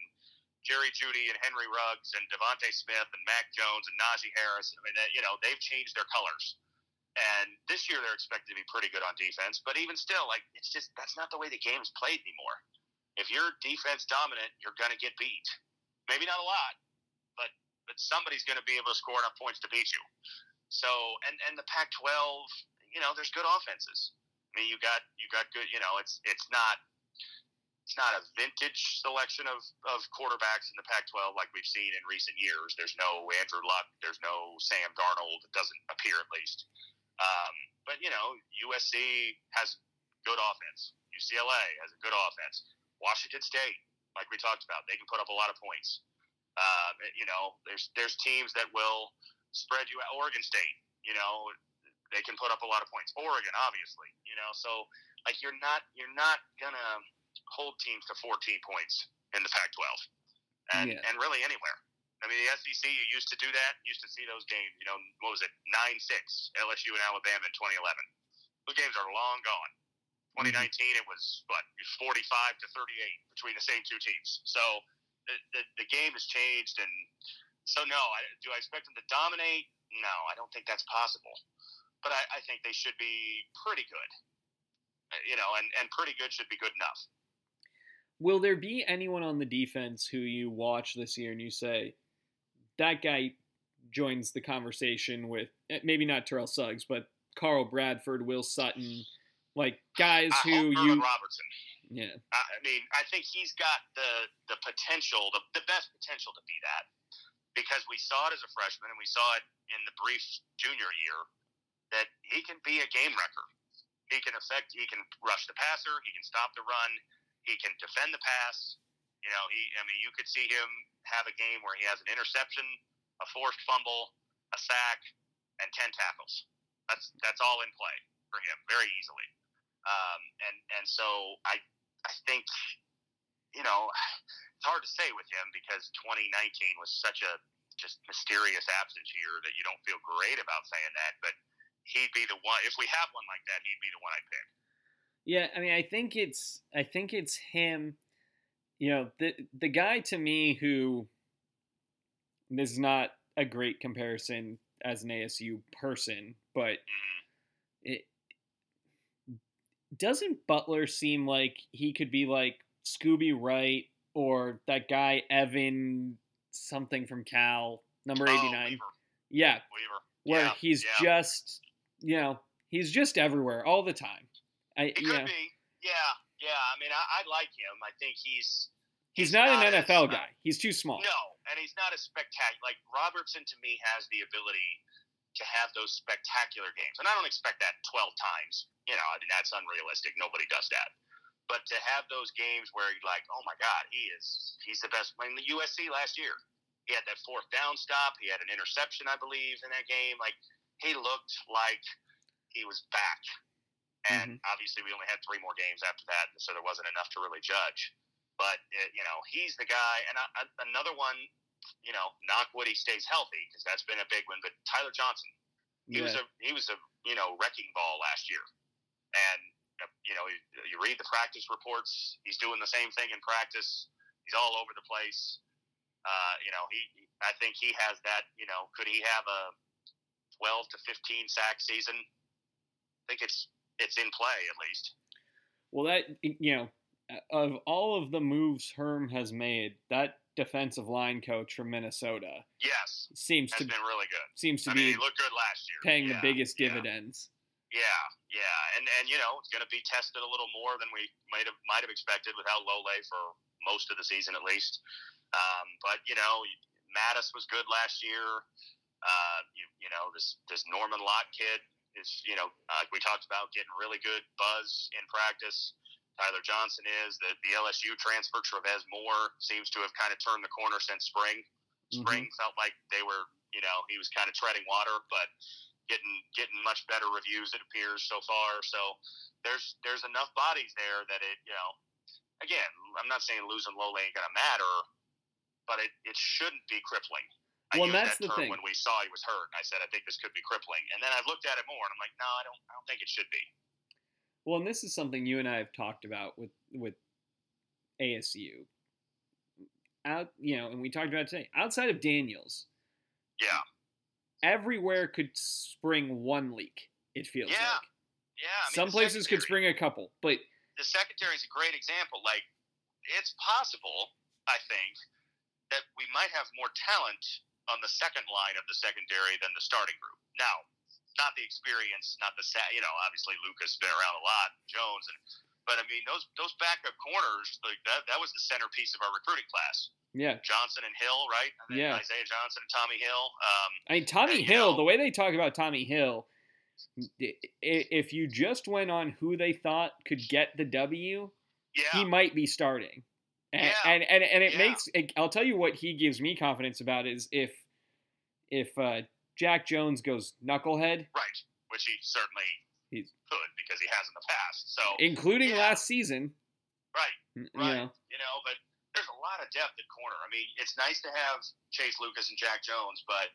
Jerry Jeudy and Henry Ruggs and DeVonta Smith and Mac Jones and Najee Harris. I mean, you know, they've changed their colors. And this year they're expected to be pretty good on defense, but even still, like it's just that's not the way the game is played anymore. If you're defense dominant, you're gonna get beat. Maybe not a lot, but but somebody's gonna be able to score enough points to beat you. So and and the Pac-12, you know, there's good offenses. I mean, you got you got good. You know, it's it's not it's not a vintage selection of, of quarterbacks in the Pac-12 like we've seen in recent years. There's no Andrew Luck. There's no Sam Darnold. It doesn't appear at least. Um, but you know, USC has good offense. UCLA has a good offense. Washington State, like we talked about, they can put up a lot of points. Um, you know, there's there's teams that will spread you out. Oregon State, you know, they can put up a lot of points. Oregon, obviously, you know, so like you're not you're not gonna hold teams to 14 points in the Pac-12, and yeah. and really anywhere. I mean, the SEC you used to do that. Used to see those games. You know, what was it? Nine six LSU and Alabama in 2011. Those games are long gone. 2019 mm-hmm. it was what 45 to 38 between the same two teams. So the, the, the game has changed and so no, I, do I expect them to dominate? No, I don't think that's possible. But I, I think they should be pretty good. Uh, you know, and, and pretty good should be good enough. Will there be anyone on the defense who you watch this year and you say that guy joins the conversation with eh, maybe not Terrell Suggs, but Carl Bradford, Will Sutton, like guys I who hope you Robertson. yeah I I mean, I think he's got the the potential, the, the best potential to be that, because we saw it as a freshman and we saw it in the brief junior year that he can be a game wrecker. He can affect. He can rush the passer. He can stop the run. He can defend the pass. You know, he. I mean, you could see him have a game where he has an interception, a forced fumble, a sack, and ten tackles. That's that's all in play for him very easily. Um, and and so I I think, you know, it's hard to say with him because 2019 was such a just mysterious absence year that you don't feel great about saying that. But he'd be the one. If we have one like that, he'd be the one I pick. Yeah, I mean, I think it's I think it's him. You know, the the guy to me who this is not a great comparison as an ASU person, but Mm, it doesn't Butler seem like he could be like Scooby Wright or that guy Evan something from Cal, number Oh, 89. Weaver, Yeah, Weaver. where Yeah, he's yeah. just, you know, he's just everywhere all the time. I, could know, be. Yeah, yeah. I mean, I, I like him. I think he's he's, not, an as- NFL guy. He's too small. No, and he's not as spectacular. Like Robertson, to me, has the ability to have those spectacular games, and I don't expect that twelve times. You know, I mean that's unrealistic. Nobody does that. But to have those games where you're like, oh my God, he is he's the best. I mean, the USC last year, he had that fourth down stop. He had an interception, I believe, in that game. Like he looked like he was back. And obviously, we only had three more games after that, so there wasn't enough to really judge. But it, you know, he's the guy. And I, I, another one, you know, knock wood he stays healthy because that's been a big one. But Tyler Johnson, he was a he was a you know wrecking ball last year, and uh, you know you, you read the practice reports. He's doing the same thing in practice. He's all over the place. Uh, you know, he I think he has that. You know, could he have a twelve to fifteen sack season? I think it's it's in play at least. Well, that you know, of all of the moves Herm has made, that defensive line coach from Minnesota Yes, seems has to been really good. seems to I mean, be he looked good last year. paying Yeah, the biggest yeah. dividends. Yeah, yeah, and and you know it's going to be tested a little more than we might have might have expected without Lole for most of the season at least. Um, but you know, Matus was good last year. Uh, you, you know this this Norman Lott kid is you know uh, we talked about getting really good buzz in practice. Tyler Johnson is the the LSU transfer Trevez Moore seems to have kind of turned the corner since spring. Mhm. Spring felt like they were you know he was kind of treading water, but getting getting much better reviews it appears so far. So there's there's enough bodies there that it you know again I'm not saying losing Lole ain't gonna matter, but it, it shouldn't be crippling. I Well, that's that the thing. when we saw he was hurt. I said I think this could be crippling, and then I've looked at it more and I'm like, no, I don't I don't think it should be. Well, and this is something you and I have talked about with with ASU. Out, you know, and we talked about it today. Outside of Daniels, Yeah, everywhere could spring one leak. It feels Yeah, like yeah. I mean, some places could spring a couple, but the secondary is a great example. Like, it's possible, I think, that we might have more talent on the second line of the secondary than the starting group. Now, not the experience, not the you know, obviously Lucas been around a lot, Jones, and but I mean those those backup corners, like that that was the centerpiece of our recruiting class. yeah. Johnson and Hill, right? Mean, Yeah. Isaiah Johnson and Tommy Hill. Um, I mean, Tommy And, Hill. know- the way they talk about Tommy Hill, if you just went on who they thought could get the W, yeah, he might be starting. And Yeah. and, and, and it Yeah. makes it, I'll tell you what he gives me confidence about is if if uh, Jack Jones goes knucklehead, right. Which he certainly He's- could because he has in the past. So including Yeah. last season, right. you Right. know, You know, but there's a lot of depth at corner. I mean, it's nice to have Chase Lucas and Jack Jones, but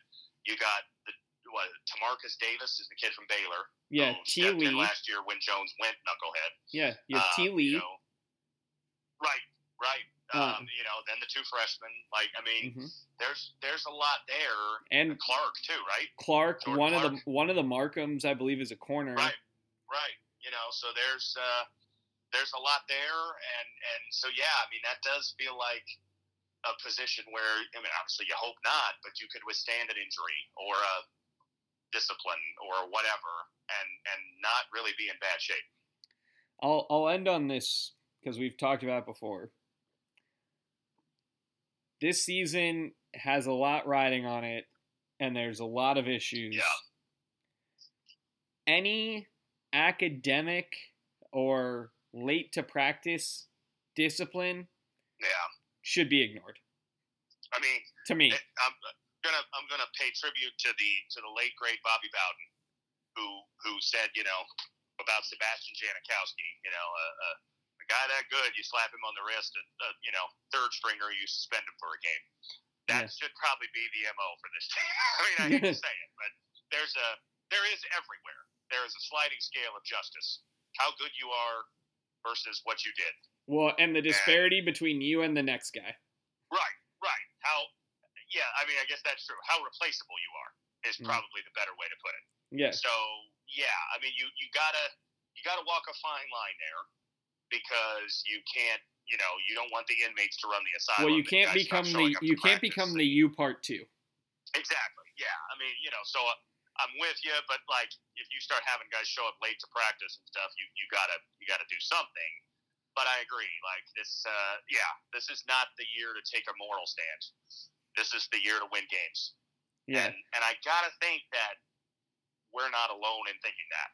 you got the what Tamarcus Davis is the kid from Baylor. yeah, T Lee, last year when Jones went knucklehead. yeah, you have Um, T Lee, you know, right, right. Um, you know, then the two freshmen. Like, I mean, mhm. there's there's a lot there. and Clark too, right? Clark, Jordan one of the one of the Markhams, I believe, is a corner. Right, right. You know, so there's uh, there's a lot there, and and so yeah, I mean that does feel like a position where I mean obviously you hope not, but you could withstand an injury or a discipline or whatever, and and not really be in bad shape. I'll I'll end on this because we've talked about it before. This season has a lot riding on it, and there's a lot of issues. Yeah. Any academic or late to practice discipline Yeah, should be ignored. I mean To me, it- I'm gonna I'm gonna pay tribute to the to the late great Bobby Bowden, who who said you know about Sebastian Janikowski, you know a, a, a guy that good, you slap him on the wrist, and uh, you know third stringer, you suspend him for a game. That Yeah. should probably be the mo for this team. I mean, I hate to say it, but there's a there is everywhere. There is a sliding scale of justice. How good you are versus what you did. well, and the disparity between you and the next guy. Right, right. How? Yeah, I mean, I guess that's true. How replaceable you are is Mm. probably the better way to put it. Yeah. So yeah, I mean, you you gotta you gotta walk a fine line there because you can't, you know, you don't want the inmates to run the asylum. Well, you can't become the you can't practice. become the you part two. exactly. Yeah, I mean, you know, so uh, I'm with you, but like if you start having guys show up late to practice and stuff, you you gotta you gotta do something. But I agree. Like this, uh, yeah, this is not the year to take a moral stand. This is the year to win games. Yeah. And, and I gotta think that we're not alone in thinking that.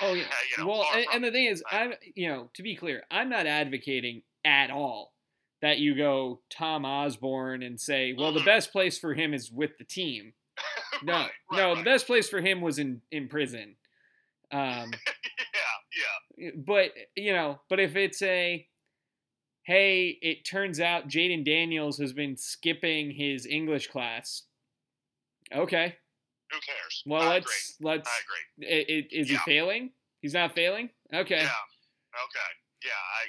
Oh yeah. you know, well, and, and the thing is, I'm you know to be clear, I'm not advocating at all that you go Tom Osborne and say, well, the Mhm. best place for him is with the team. No, Right, right, no, the best place for him was in in prison. Um, yeah, yeah, but you know, but if it's a hey, it turns out Jayden Daniels has been skipping his English class. Okay, who cares? well I let's let's. I agree. i- i- Is he failing? He's not failing. Okay. Yeah. Okay. Yeah, I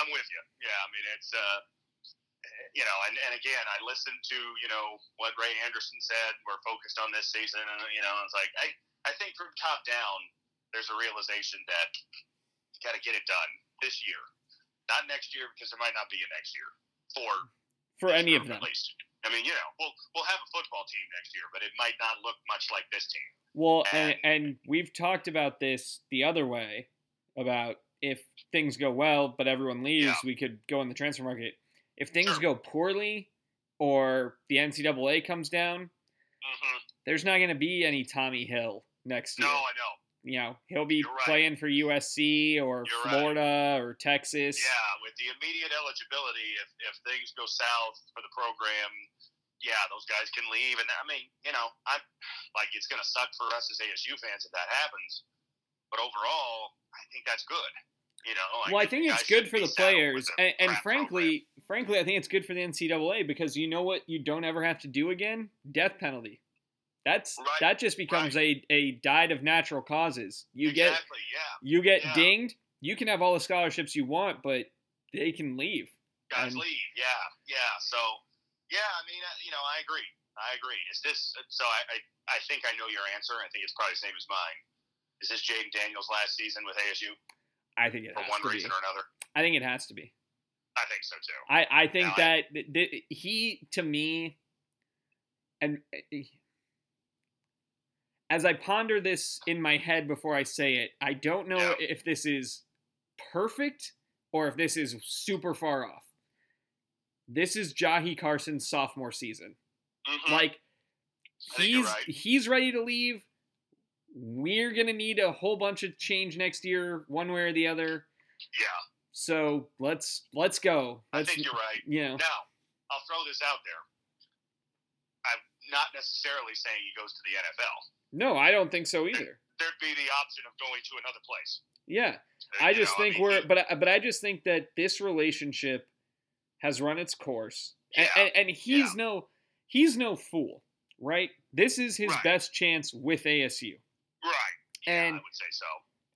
I'm with you. Yeah, I mean it's uh you know, and, and again, I listened to you know what Ray Anderson said. We're focused on this season, and you know, it's like I I think from top down, there's a realization that you got to get it done this year, not next year because there might not be a next year for For any of them. at least. I mean, you know, we'll we'll have a football team next year, but it might not look much like this team. Well, and, And- and we've talked about this the other way about if things go well, but everyone leaves, Yeah. we could go in the transfer market. If things Sure. go poorly or the NCAA comes down, hmm there's not going to be any Tommy Hill next year. No, I know. You know, he'll be right. playing for USC or You're right. Florida or Texas. Yeah, with the immediate eligibility, if, if things go south for the program, yeah, those guys can leave. And I mean, you know, I'm like, it's going to suck for us as ASU fans if that happens. But overall, I think that's good. You know, well, I think it's good for the players, and, and frankly, frankly, I think it's good for the NCAA because you know what you don't ever have to do again: death penalty. That's Right, that just becomes a, a died of natural causes. You get yeah. you get Yeah. dinged. You can have all the scholarships you want, but they can leave. Guys And- leave, yeah, yeah. So, yeah, I mean, uh, you know, I agree. I agree. Is this so? I, I I think I know your answer. I think it's probably the same as mine. Is this Jayden Daniels' last season with ASU I think it for has one to be. reason or another? I think it has to be. I think so too. I, I think No, I- that th- th- he to me and uh, as I ponder this in my head before I say it, I don't know Yeah. if this is perfect or if this is super far off. This is Jahi Carson's sophomore season. Mhm. Like I he's right. he's ready to leave. We're gonna need a whole bunch of change next year, one way or the other. yeah, So let's let's go. I Let's, think you're right. You know, Now, I'll throw this out there. I'm not necessarily saying he goes to the NFL. No, I don't think so either. There'd be the option of going to another place. Yeah, Uh, I just know, think mean, we're, but but I just think that this relationship has run its course, and, Yeah, and, and he's yeah. no he's no fool, right? This is his Right. best chance with ASU, right. Yeah, and I would say so.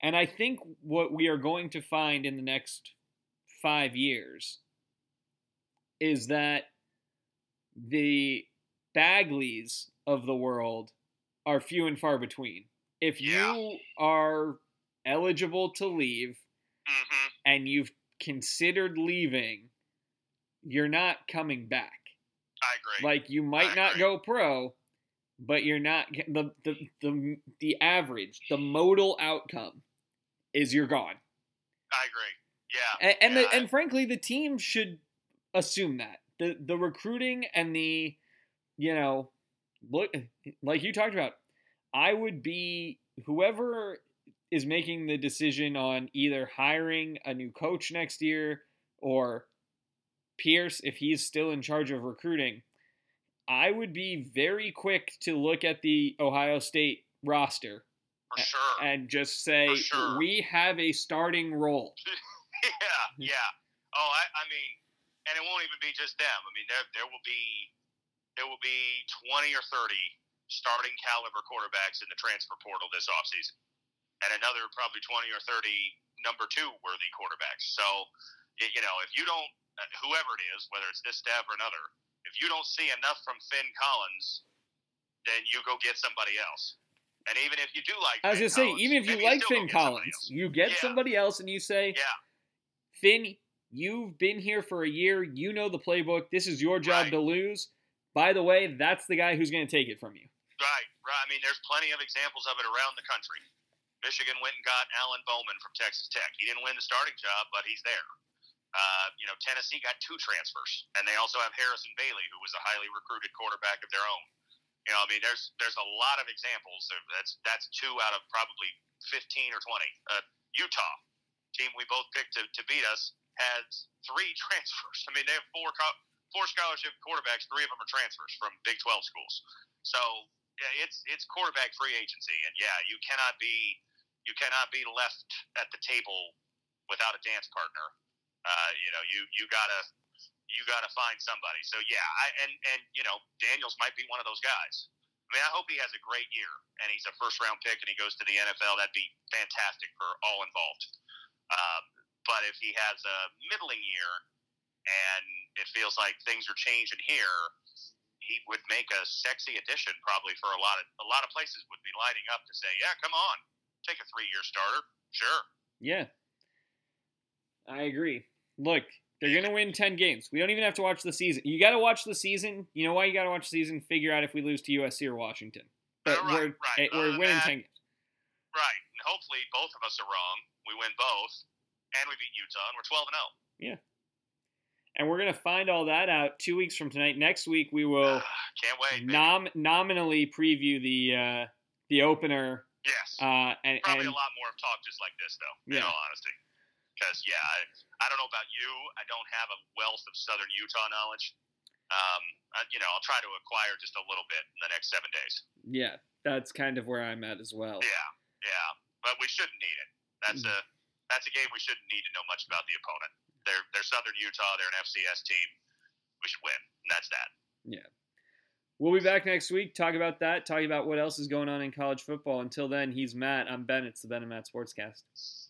and I think what we are going to find in the next five years is that the Bagleys of the world are few and far between. If Yeah. you are eligible to leave hmm and you've considered leaving, you're not coming back. I agree. Like you might I not agree. go pro, but you're not the the the the average, the modal outcome is you're gone. I agree. Yeah. And and, yeah, the, and frankly, the team should assume that the the recruiting and the you know look like you talked about. I would be whoever is making the decision on either hiring a new coach next year or Pierce if he's still in charge of recruiting. I would be very quick to look at the Ohio State roster for sure. and just say sure. we have a starting role. yeah, yeah. Oh, I, I mean, and it won't even be just them. I mean, there there will be there will be twenty or thirty starting caliber quarterbacks in the transfer portal this offseason. and another probably twenty or thirty number two worthy quarterbacks. So, you know, if you don't, uh, whoever it is, whether it's this staff or another, if you don't see enough from Finn Collins, then you go get somebody else. And even if you do like, I was Finn gonna say, Collins, even if you like go Finn get somebody Collins, else. you get Yeah. somebody else and you say, Yeah. Finn, you've been here for a year. You know the playbook. This is your job Right. to lose. By the way, that's the guy who's going to take it from you. Right, right. I mean, there's plenty of examples of it around the country. Michigan went and got Alan Bowman from Texas Tech. He didn't win the starting job, but he's there. Uh, you know, Tennessee got two transfers, and they also have Harrison Bailey, who was a highly recruited quarterback of their own. You know, I mean, there's there's a lot of examples. That's that's two out of probably 15 or 20. Uh, Utah, team we both picked to, to beat us, has three transfers. I mean, they have four co- four scholarship quarterbacks. Three of them are transfers from Big 12 schools. So yeah, it's it's quarterback free agency, and yeah, you cannot be you cannot be left at the table without a dance partner. Uh, you know, you you gotta you gotta find somebody. So yeah, I and and you know, Daniels might be one of those guys. I mean, I hope he has a great year and he's a first round pick and he goes to the NFL. That'd be fantastic for all involved. Um, but if he has a middling year and it feels like things are changing here, he would make a sexy addition probably for a lot of a lot of places would be lining up to say, yeah, come on, take a three year starter, sure. Yeah. I agree. Look, they're going to win 10 games. We don't even have to watch the season. You got to watch the season. You know why you got to watch the season? Figure out if we lose to USC or Washington. But right, we're, right. eh, we're winning than 10 games. Right, and hopefully both of us are wrong. We win both, and we beat Utah, and we're twelve and oh. zero. And we're going to find all that out two weeks from tonight. Next week, we will Can't wait. nom- nominally preview the uh, the opener. yes, Uh, and, probably and a lot more of talk just like this, though. In Yeah. all honesty, because yeah, I, I don't know about you. I don't have a wealth of Southern Utah knowledge. Um, I, you know, I'll try to acquire just a little bit in the next seven days. yeah, that's kind of where I'm at as well. Yeah, yeah, but we shouldn't need it. That's Mm. a that's a game we shouldn't need to know much about the opponent. They're they're Southern Utah. They're an FCS team. We should win. And that's that. Yeah. We'll be back next week, talk about that, talk about what else is going on in college football. Until then, he's Matt. I'm Ben. It's the Ben and Matt Sportscast.